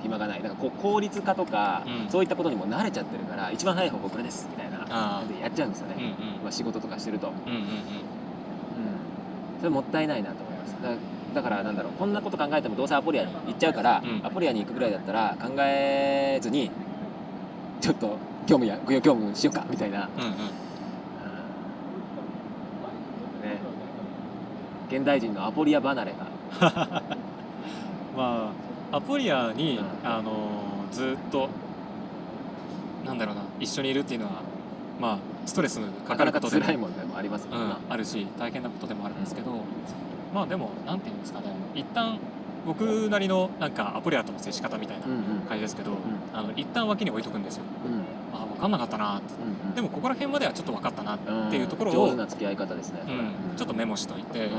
暇がない。だからこう効率化とかうん。そういったことにも慣れちゃってるから一番早い方法これですみたいなでやっちゃうんですよーうんねまあ仕事とかしてると。うんうんうんうんそれもったいないなと思います。だだからなんだろう。こんなこと考えてもどうせアポリアに行っちゃうから、うん。アポリアに行くぐらいだったら考えずにちょっと業務や業務しようかみたいな、うんうん。ね。現代人のアポリア離れが。まあアポリアに、うん。あのずっとなんだろうな一緒にいるっていうのはまあストレスかかることでも。辛いもんでもありますもんな、うん、あるし大変なことでもあるんですけど、まあでもなんていうんですかね。一旦僕なりのなんかアポリアとの接し方みたいなうんうん。感じですけど、ん。あの一旦脇に置いとくんですよ。うん。あ分かんなかったなって。うんうん。でもここら辺まではちょっと分かったなっていうところを上手な付き合い方ですね、うん、ちょっとメモしといて。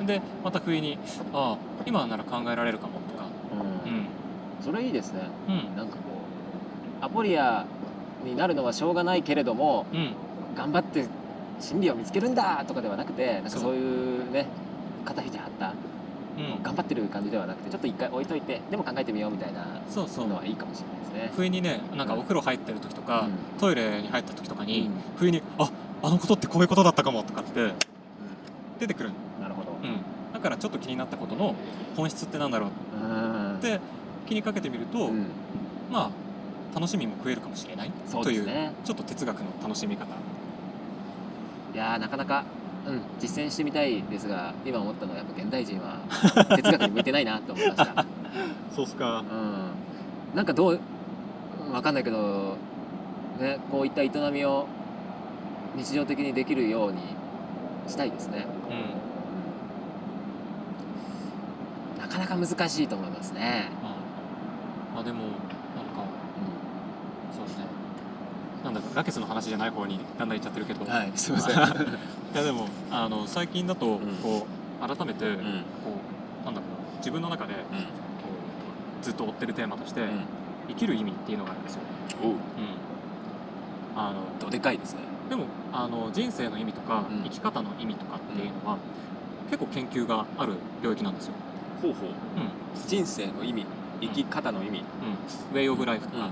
う、ん。でまた不意にああ今なら考えられるかもとか。ううんん。それいいですね。うん。なんかこうアポリアになるのはしょうがないけれどもうん。頑張って真理を見つけるんだとかではなくてなんかそういうね肩肘張ったうん。頑張ってる感じではなくてちょっと一回置いといてでも考えてみようみたいなそうそう。のはいいかもしれないですね。不意にねなんかお風呂入ってる時とか、うん。トイレに入った時とかに、うん。不意にああのことってこういうことだったかもとかって出てくる、なるほど。うん、だからちょっと気になったことの本質ってなんだろううん。って気にかけてみると、うん。まあ楽しみも増えるかもしれないそうというですね。ちょっと哲学の楽しみ方いやーなかなか、うん、実践してみたいですが今思ったのはやっぱ現代人は 哲学に向いてないなと思いました。そうっすかうん、なんかどうわかんないけど、ね、こういった営みを日常的にできるようにしたいですね。うんなかなか難しいと思いますね。ああでもなんかそうですねなんだかラケスの話じゃない方にだんだんいっちゃってるけど、はい、すみません。いやでもあの最近だとんこう改めてこうん、うなんだろうな自分の中でこうずっと追ってるテーマとして、生きる意味っていうのがあるんですよ。おう、うん、あのどでかいですね。でもあの人生の意味とか、うん生き方の意味とかっていうのは、結構研究がある領域なんですよ。ほうほう。うん人生の意味、生き方の意味。うん、ウェイ・オブ・ライフとか、う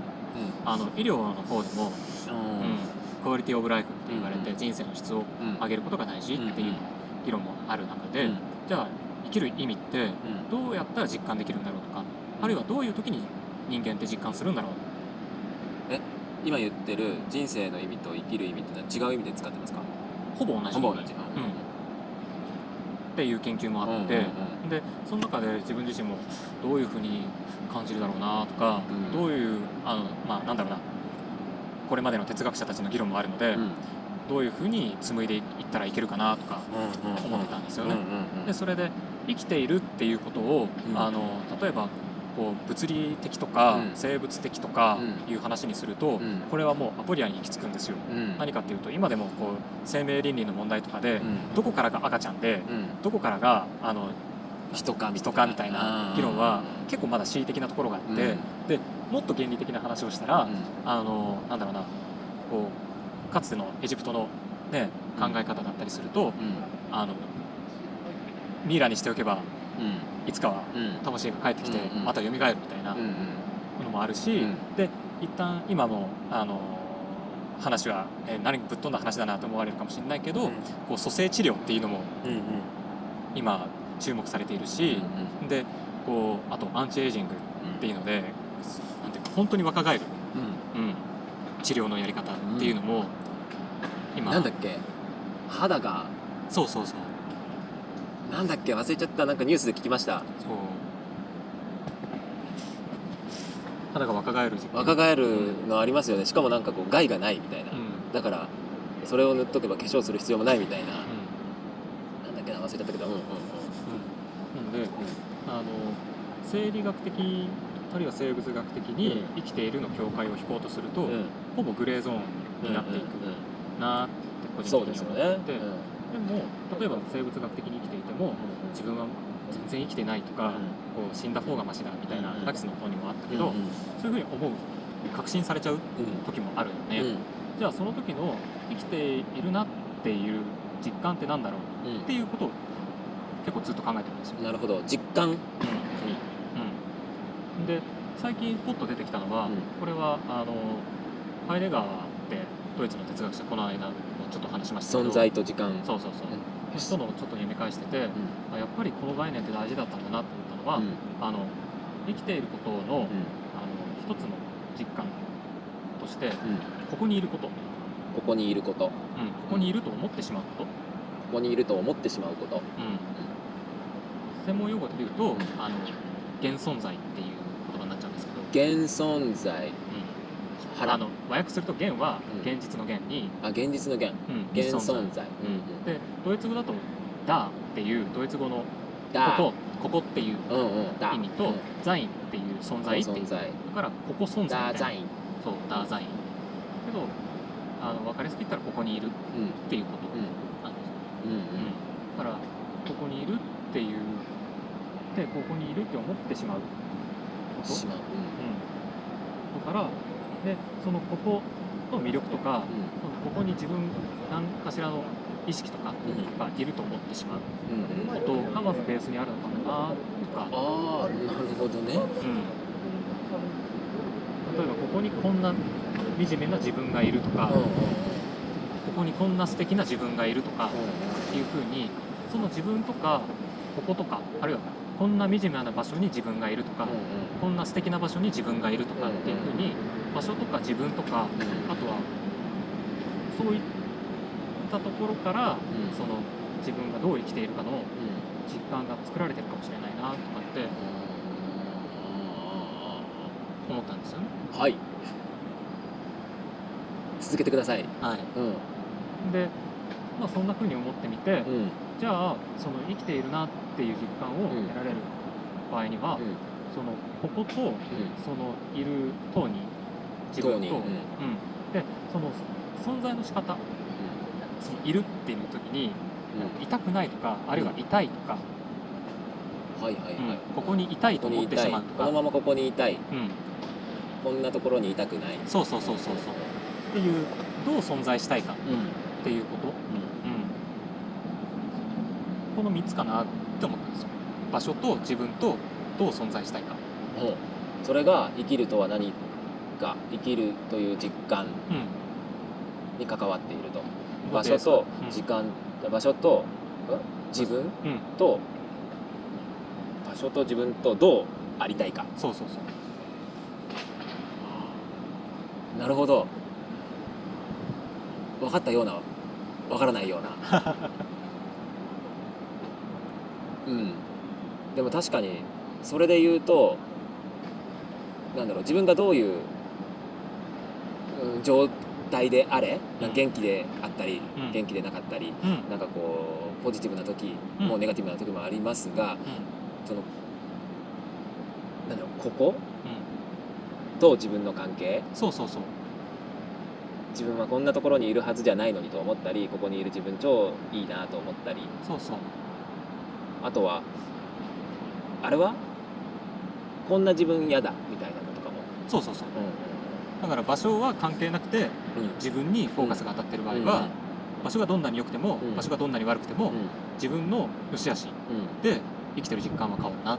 あの医療の方でも、ん。うん、クオリティ・オブ・ライフって言われて、うん。人生の質をうん。上げることが大事っていう議論もある中で、うん。じゃあ生きる意味ってうん。どうやったら実感できるんだろうとかあるいはどういう時に人間って実感するんだろう？今言ってる人生の意味と生きる意味ってのは違う意味で使ってますか？ほぼ同じ。ほぼ同じ。うん、っていう研究もあって、でその中で自分自身もどういうふうに感じるだろうなとか、うん。どういうあのまあなんだろうなこれまでの哲学者たちの議論もあるので、うん。どういうふうに紡いでいったらいけるかなとか思ってたんですよね。でそれで生きているっていうことを、うん。あの例えばこう物理的とか、うん。生物的とかうん。いう話にすると、うん。これはもうアポリアに行き着くんですよ。うん。何かっていうと今でもこう生命倫理の問題とかで、うん。どこからが赤ちゃんでうん。どこからがあの人か人かみたいな議論は結構まだ恣意的なところがあって、うん。でもっと原理的な話をしたら、うん。あのなんだろうなこうかつてのエジプトの、ね、考え方だったりすると、うん。あのミイラにしておけばうん。いつかはうん。魂が帰ってきてまた蘇るみたいなのもあるし、うん。で一旦今のあの話は、えー何ぶっ飛んだ話だなと思われるかもしれないけど、こう蘇生治療っていうのも今注目されているし、でこうあとアンチエイジングっていうのでなんていうか本当に若返る、うん。うん、治療のやり方っていうのも、今。なんだっけ？肌が。そうそうそう。なんだっけ？忘れちゃった。なんかニュースで聞きました。そう。肌が若返る若返るのありますよね。しかもなんかこう害がないみたいな、うん。だからそれを塗っとけば化粧する必要もないみたいな、うん。なんだっけな？忘れちゃったけど。うんうんうんなのであの生理学的あるいは生物学的に生きているの境界を引こうとすると、うん。ほぼグレーゾーンになっていくなーって個人的に思って、でも例えば生物学的に生きていても自分は全然生きてないとか、こう死んだ方がマシだみたいなうん。ラキスの方にもあったけど、うんうんそういうふうに思う確信されちゃう時もあるよね、うん。じゃあその時の生きているなっていう実感ってなんだろう？うん。っていうことを結構ずっと考えてるんですよ。なるほど。実感？うん。うん、で最近ポッと出てきたのは、うん。これはあのハイデガーってドイツの哲学者この間もちょっと話しましたけど存在と時間。そうそうそう、うん。人のをちょっと読み返してて、うん。あやっぱりこの概念って大事だったんだなと思ったのは、うん。あの生きていることの,、うん。あの一つの実感としてうん。ここにいること、うん、ここにいること。こここにいると思ってしまうこと、こにいると思ってしまうこと。うん、専門用語で言うと、んあの現存在っていう言葉になっちゃうんですけど、現存在。うん。腹。あの和訳すると現はうん。現実の現に、あ現実の現うん現存在。うんでドイツ語だと「だ」っていうドイツ語のだ。ことここっていう意味と、うん。ザインっていう存在っていう。だからここ存在みたいな。ダーザインそうダーザインけどあの分かりやすく言ったらここにいるっうんていうことうん。なんですうんうん。だからここにいるっていうでここにいるって思ってしまう。こと、う。うん、だからでそのここと魅力とかうん。ここに自分何かしらの意識とかうんがいると思ってしまう。ことがまずベースにあるのかなとか、ああなるほどね。うん、例えばここにこんな惨めな自分がいるとか、ここにこんな素敵な自分がいるとかういうふうにその自分とかこことかあるいはこんな惨めな場所に自分がいるとか、こんな素敵な場所に自分がいるとかっていうふうに場所とか自分とかあとはそういったところからうん。その自分がどう生きているかのうん。実感が作られてるかもしれないなとかって思ったんですよね。はい。続けてください。はい、うん。で、まあ、そんなふうに思ってみて、うん。じゃあその生きているなっていう実感をうん得られる場合には、うん。そのこことそのいる塔に自分と、うん。うん。でその存在の仕方そのいるっていう時にうん。痛くないとかあるいは痛いとか、はいはいはい。うん。ここに痛いと思ってしまうとか、このままここにいたい。うん、こんなところにいたくない。そうそうそうそうそう。っていうどう存在したいかうんっていうこと、うん、この3つかなって思ったんですよ。場所と自分とどう存在したいか、ほうそれが生きるとは何か生きるという実感うん、に関わっていると。場場所とうん。時間、場所とん？自分うん、と場所と自分とどうありたいか。そうそうそう。なるほど。分かったような分からないような うん。でも確かにそれで言うとなんだろう自分がどういう、うん、状態であれ、うん。元気であったり、うん。元気でなかったりうん。なんかこうポジティブな時うん。もネガティブな時もありますが、うそのなんだろうここと自分の関係そうそうそう。自分はこんなところにいるはずじゃないのにと思ったりここにいる自分超いいなと思ったりそうそうあとはあれは？こんな自分嫌だみたいなのとかも、そうそうそう。うだから場所は関係なくて自分にフォーカスが当たってる場合は、場所がどんなに良くても、うん。場所がどんなに悪くても、自分の良し悪しうん。で生きてる実感は変わるな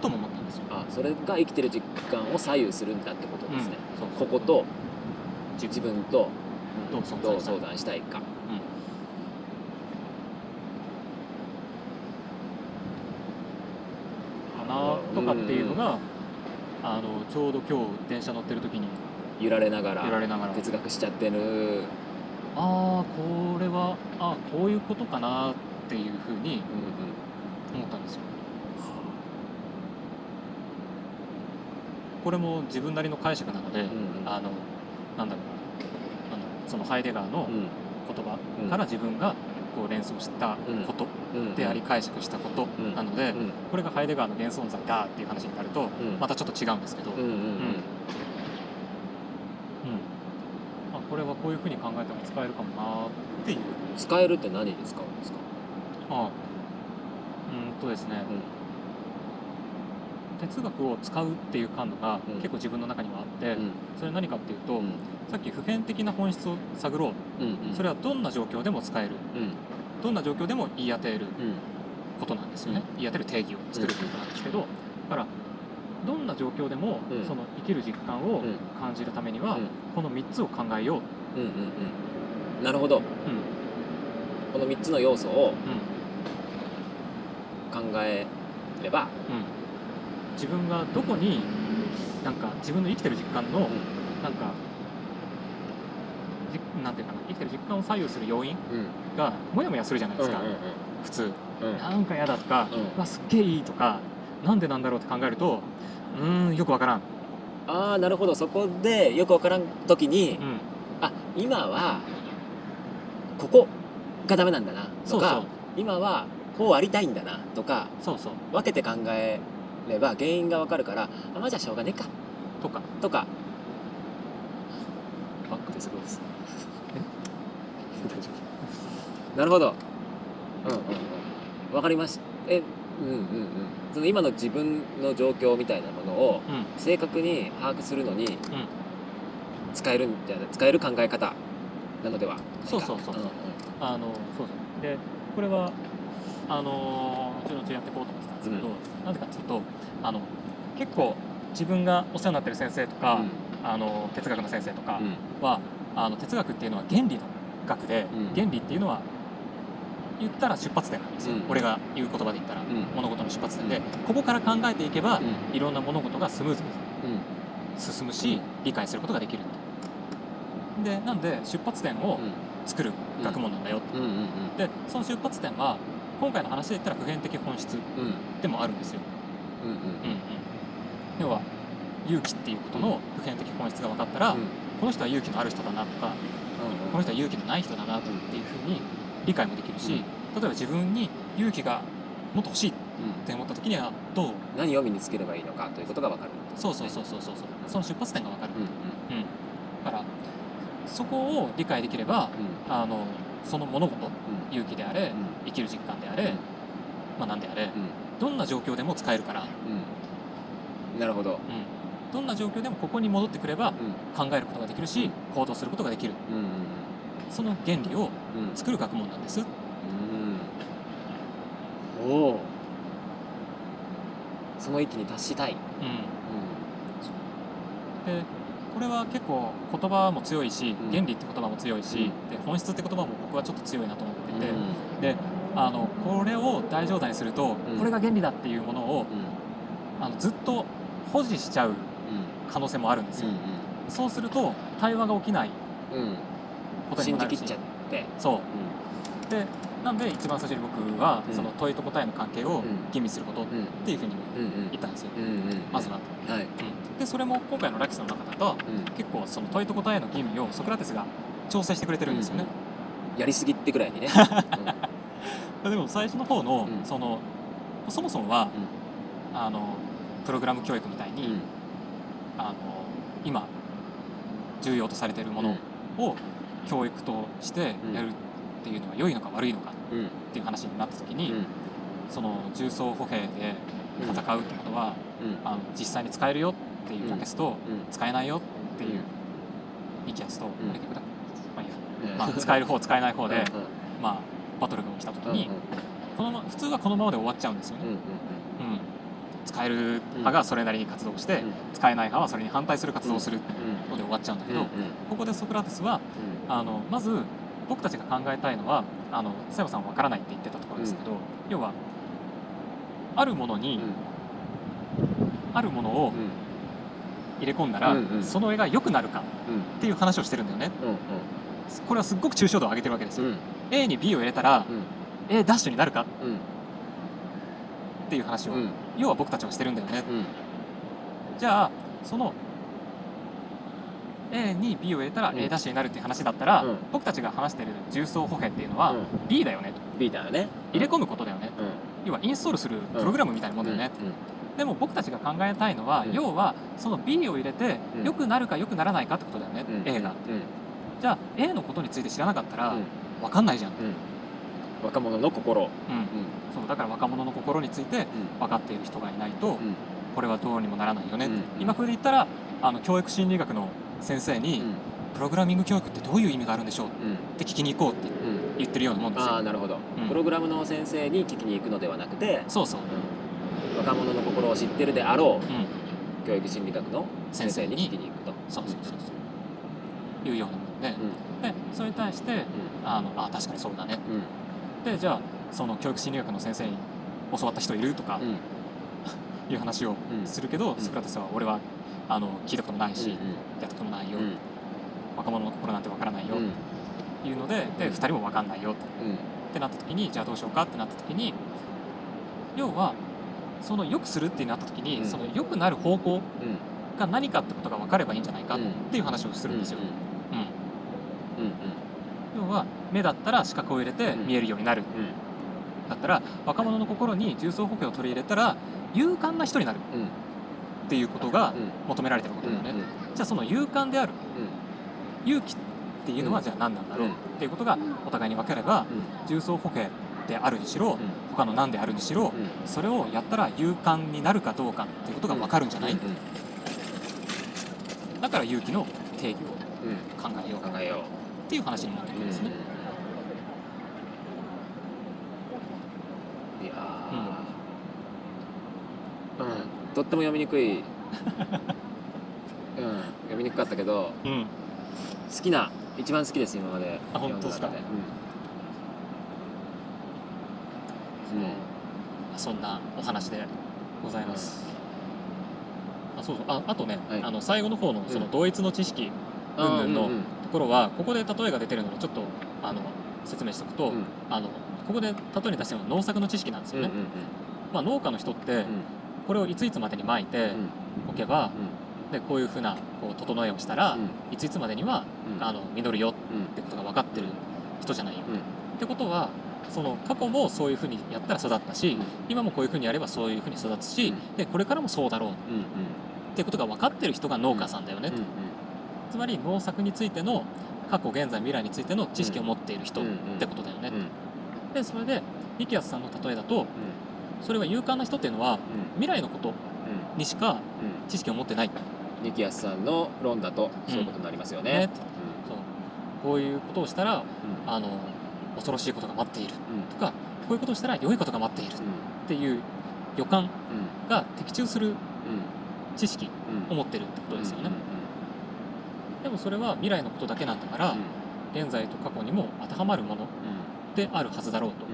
とも思ったんですよ。あそれが生きてる実感を左右するんだってことですね、ここと自自分とどう相談したいかかなとかっていうのが、あのちょうど今日電車乗ってる時に揺られながら揺られながら。哲学しちゃってる、ああこれはあこういうことかなっていうふうにうんうん。思ったんですよ。これも自分なりの解釈なので、うんうん。あのなんだろうな。あのそのハイデガーのうん。言葉から自分がこう連想したことうん。であり解釈したことうん。なので、うん。これがハイデガーの現存在だっていう話になると、うん。またちょっと違うんですけど、うんうんうん。うん。あこれはこういうふうに考えても使えるかもなっていう。使えるって何に使うんですか、あうんとですね、哲学を使うっていう感度がうん。結構自分の中にはあって、うん。それ何かっていうと、うん。さっき普遍的な本質を探ろう。それはどんな状況でも使える。うん。どんな状況でも言い当てるうん。ことなんですよね、言い当てる定義を作るってことなんですけど、だからどんな状況でもうん。その生きる実感をうん。感じるためには、うん。この3つを考えよう、うんうんうん。なるほど。うん。この3つの要素をうん。考えれば、うん、自分がどこになんか自分の生きてる実感のうなんかじなんていうかな生きてる実感を左右する要因がモヤモヤするじゃないですか、うん普通。なんか嫌だとか、わすっげえいいとかなんでなんだろうって考えるとうーんよくわからん、ああなるほど。そこでよくわからん時に、うん、あ今はここがダメなんだなとか今はこうありたいんだなとかそうそう。分けて考えれば原因が分かるからあまあじゃあしょうがねえか。とか。とか。バックですごいです なるほど。うんうんうん。分かりました。えうんうんうん。その今の自分の状況みたいなものをうん。正確に把握するのにうん。使えるんじゃない？使える考え方なのでは？ないかそうそうそう。そうん。あのそうそう。でこれはあの後々やっていこうと思ってたんですけど、なぜかっていうとあの結構自分がお世話になってる先生とか、あの哲学の先生とかうんうん。は、あの哲学っていうのは原理の学で、うん。原理っていうのは言ったら出発点なんですよ、うん。俺が言う言葉で言ったら、ん。物事の出発点で。ここから考えていけば、うん。いろんな物事がスムーズにうん。進むし、うん。理解することができるでなんで出発点を作る学問なんだよでその出発点は今回の話で言ったら普遍的本質うん。でもあるんですよ、うんうんうん。うん、要は勇気っていうことの普遍的本質が分かったら、うん。この人は勇気のある人だなとかこの人は勇気のない人だなっていうふうに理解もできるし、うん。例えば自分に勇気がもっと欲しいっうんて思った時にはどう？何を身につければいいのかということが分かる。そうそうそうそうそうそう。その出発点が分かる、うん。うん、だからそこを理解できればうん。あのその物事うん。勇気であれうん生きる実感であれ、まあ何であれうん。どんな状況でも使えるから、うん。なるほど。うん、どんな状況でもここに戻ってくればうん。考えることができるし行動することができる。うんうんその原理を作る学問なんです。うん。おお。その域に達したい。うん。うでこれは結構言葉も強いしうん。原理って言葉も強いし、うん。で本質って言葉も僕はちょっと強いなと思ってん。て、であのこれを大状態にすると、うん。これが原理だっていうものをうん。あのずっと保持しちゃう可能性もあるんですよ、そうすると対話が起きないうん。うんことにもなるし。信じきっちゃって。そう。でなんで一番最初に僕は、うん。その問いと答えの関係をん。吟味することっうんていうふうにうんうん。言ったんですよ、うんうん。まずは、はいうん、でそれも今回のラキスの中だとうん。結構その問いと答えの吟味をソクラテスが調整してくれてるんですよね、やりすぎってぐらいにね。でも最初の方の、うん。そのそもそもは、あのプログラム教育みたいに、うん。あの今重要とされているものを教育としてうん。やるっていうのは良いのか悪いのかうんっていう話になった時に、うん。その重装歩兵でうん戦うってことは、うん。あの実際に使えるよっていうラケスと、うん。使えないよっていう2気圧と、ん。あれ逆だまあいいや、うん。まあ、使える方 使えない方で、うんまあ、バトルが起きた時に、このま普通はこのままで終わっちゃうんですよね。うん使える派がそれなりに活動して、うん。使えない派はそれに反対する活動をするうんので終わっちゃうんだけど、うんここでソクラテスはあのまず僕たちが考えたいのはあの佐山さんは分からないって言ってたところですけど、要はあるものに、あるものを入れ込んだら、うんうん。その絵が良くなるかうん。っていう話をしてるんだよね。うんうん。これはすっごく抽象度を上げてるわけですよ、うん。A に B を入れたら、うん。A ダッシュになるかうん。っていう話を、うん。要は僕たちはしてるんだよね。うん。じゃあその A に B を入れたらうん。A ダッシュになるっていう話だったら、うん。僕たちが話してる重装歩兵っていうのはうん。B だよねと。B だよね。入れ込むことだよね。うん。要はインストールするプログラムみたいなもんだよね、でも僕たちが考えたいのは、うん。要はその B を入れてうん。良くなるか良くならないかってことだよね、うん。A が。うん。じゃあ A のことについて知らなかったらうん。分かんないじゃん、若者の心。うん。そうだから若者の心についてうん。分かっている人がいないとうん。これはどうにもならないよね、うん。今風で言ったらあの教育心理学の先生に、うん。プログラミング教育ってどういう意味があるんでしょう？うん。って聞きに行こうってうん言ってるようなもんですよ。ああなるほど。うん。プログラムの先生に聞きに行くのではなくてそうそう、うん若者の心を知ってるであろうん、う教育心理学の先生に聞きに行くと。そうそうそうそう。いうようなもので、うん。でそれに対してうあのあ確かにそうだね。でじゃあその教育心理学の先生に教わった人いるとかうん。いう話をうん。するけど、ん。ソクラテスは俺はあの聞いたこともないし、うんやったこともないよ、うん。若者の心なんてわからないよ、ういうのででうん。2人もわかんないよっうん。てなった時にじゃあどうしようかってなった時に要はその良くするってなった時に、うん。その良くなる方向うん。が何かってことが分かればいいんじゃないかっうんていう話をするんですよ。要は目だったら視覚を入れてうん。見えるようになる。うん。だったら若者の心に重層補強を取り入れたら勇敢な人になる。うん。っていうことがうん。求められてることだよね、うんじゃあその勇敢である勇気っていうのはうんじゃあ何なんだろううん。っていうことがお互いに分かればうん。重層歩兵であるにしろうん。他の何であるにしろうん。それをやったら勇敢になるかどうかっていうことが分かるんじゃない、うんだから勇気の定義うんを考えよう。考えよっていう話になってくるんですね、いやー。うん。とっても読みにくい。うん。読みにくかったけどうん。好きな一番好きです今まで。あ本当ですか？読んうん。うん。そん。なお話でございます、あそうそうああとね、はいあの最後の方のその同一の知識あーうん。うん。のところはここで例えが出てるのでちょっとあの説明しておくと、うん。あのここで例えに出してるのは農作の知識なん。ですよね、うん。うん。まあ、農家の人ってこれをいついつまでにまいておけば、でこういうふうなこう整えをしたら、うん。いついつまでにはうん。あの実るよってことが分かってる人じゃないよ、うん。ってことはその過去もそういうふうにやったら育ったし、今もこういうふうにやればそういうふうに育つし、うん。でこれからもそうだろう。っうんうん。ていうことが分かってる人が農家さんだよね、うんうん。つまり農作についての過去現在未来についての知識を持っている人っうんうん。てことだよね、うん。でそれでニキアスさんの例えだとそれは勇敢な人っていうのは未来のことにしかうん。知識を持ってない、ニキアスさんの論だとそういうことになりますよね。ね。そう。こういうことをしたらうん。あの恐ろしいことが待っている。うん。とかこういうことをしたら良いことが待っている。っていう予感うん。が的中するうん。知識うん。を持ってるってことですよね、うんでもそれは未来のことだけなんだから、現在と過去にも当てはまるものであるはずだろうと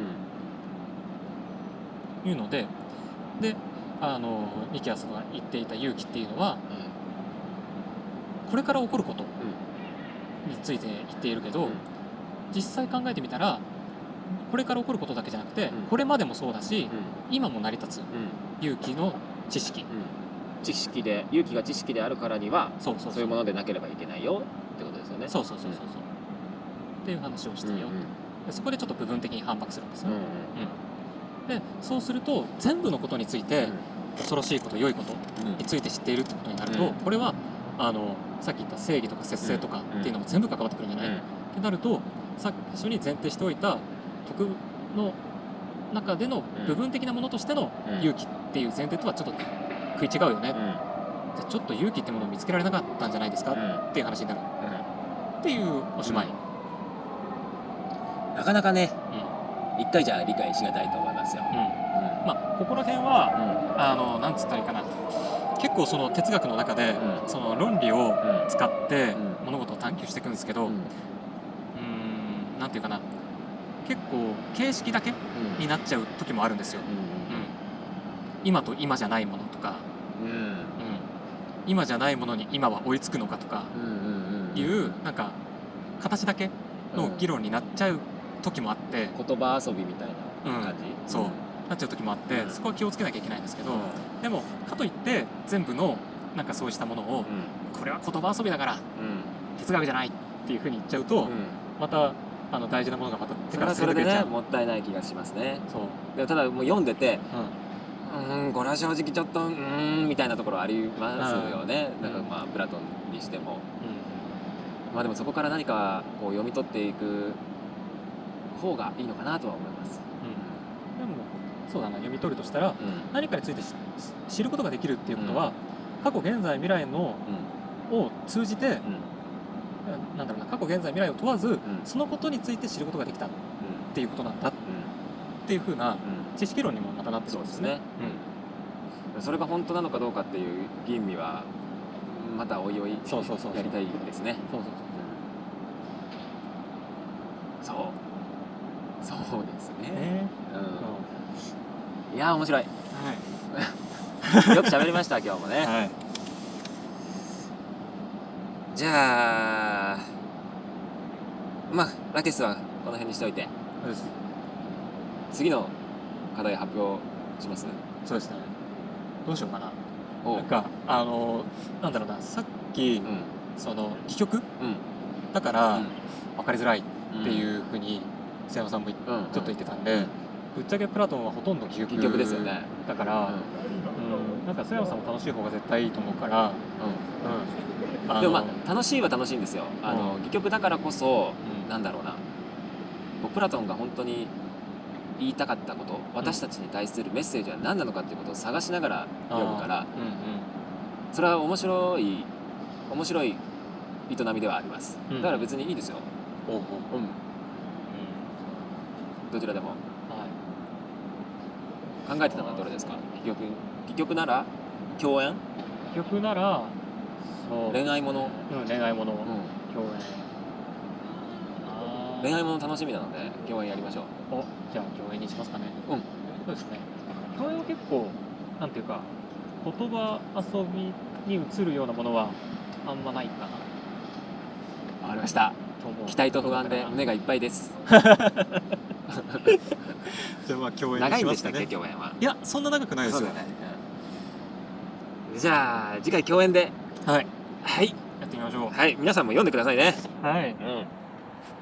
うん。いうのでであのニキアスが言っていた勇気っていうのはこれから起こることについて言っているけど、うん実際考えてみたらこれから起こることだけじゃなくて、うん。これまでもそうだしうん。今も成り立つうん。勇気の知識。うん知識で勇気が知識であるからにはそうそうそう。いうものでなければいけないよってことですよね。そうそうそうそう。そうっていう話をしてよ、うそこでちょっと部分的に反駁するんですよ、うんうん。でそうすると全部のことについて恐ろしいこと良いことうん。について知っているってことになると、うん。これはあのさっき言った正義とか節制とかっていうのも全部関わってくるんじゃない、ってなると最初に前提しておいた徳の中での部分的なものとしてのうん。勇気っていう前提とはちょっと食い違うよね、うん。じゃあちょっと勇気ってものを見つけられなかったんじゃないですか、うん。っていう話になる。うっていうおしまい、んなかなかねうん。一回じゃ理解しがたいと思いますよ。うん。うまあここら辺はん。あのなんつったらいいかな。結構その哲学の中で、うん。その論理をうん。使ってうん。物事を探求していくんですけど、ううんーんなんていうかな結構形式だけうん。になっちゃう時もあるんですよ、ううん、今と今じゃないものとか、んうん。うん、今じゃないものに今は追いつくのかとか。うんうんうんいうなんか形だけの議論になっちゃう時もあって、言葉遊びみたいな感じ？そう。なっちゃう時もあって、うん。そこは気をつけなきゃいけないんですけど、う。んでもかといって全部のなんかそうしたものを、これは言葉遊びだからうん。哲学じゃないっていうふうに言っちゃうと、うん。またあの大事なものがまた手それはそれでね出てくれちゃう。もったいない気がしますね。そう、でもただもう読んでてうん。これは正直ちょっとうーんみたいなところありますよね。うん。なんかまあプラトンにしても。うまあでもそこから何かこう読み取っていく方がいいのかなとは思います。んうん、でもそうだな読み取るとしたらうん。何かについてし知ることができるっていうことは、過去現在未来のを通じてなんだろうな過去現在未来を問わず、ん。そのことについて知ることができたっていうことなんだっていうふうなうん。知識論にもまたなってるんですすね。ね。それが本当なのかどうかっていう吟味はまたおいおいそうそうそうそう。やりたいですね。そうそうそう。そう。ですそうね。ね。うん。いやー面白い。は よく喋りました今日もね。い、はい、じゃあまあラティスはこの辺にしといて。そうです。次の課題発表します？そうですね。どうしようかな。おなんかあのなんだろうな。さっき、うん。その戯曲？うん。だからうん。分かりづらいっうんていうふうに瀬山さんもいうん。ちょっと言ってたんで、ぶっちゃけプラトンはほとんど戯曲ですよね。だから、うん。なんか須山さんも楽しい方が絶対いいと思うから、ううんんでもまあ楽しいは楽しいんですよ。あの、うん。戯曲だからこそうん。なんだろうな。プラトンが本当に言いたかったこと私たちに対するメッセージは何なのかっていうことを探しながら読むからそれは面白い面白い営みではあります、うん。だから別にいいですよ、おうん、うん。どちらでも。はい。考えてたのはどれですか？戯曲？戯曲なら共演？曲なら恋愛もの、うん、恋愛もの、うん、共演。恋愛もの楽しみなので共演やりましょう。おじゃあ共演にしますかね。うん。そうですね。共演は結構なんていうか言葉遊びに移るようなものはあんまないかな。わかりました。期待と不安で胸がいっぱいです。じゃあまあ共演長いんでしたっけ共演は？いやそんな長くないですよね、うん。じゃあ次回共演ではい。はい。やってみましょう。はい。皆さんも読んでくださいね。はい。うん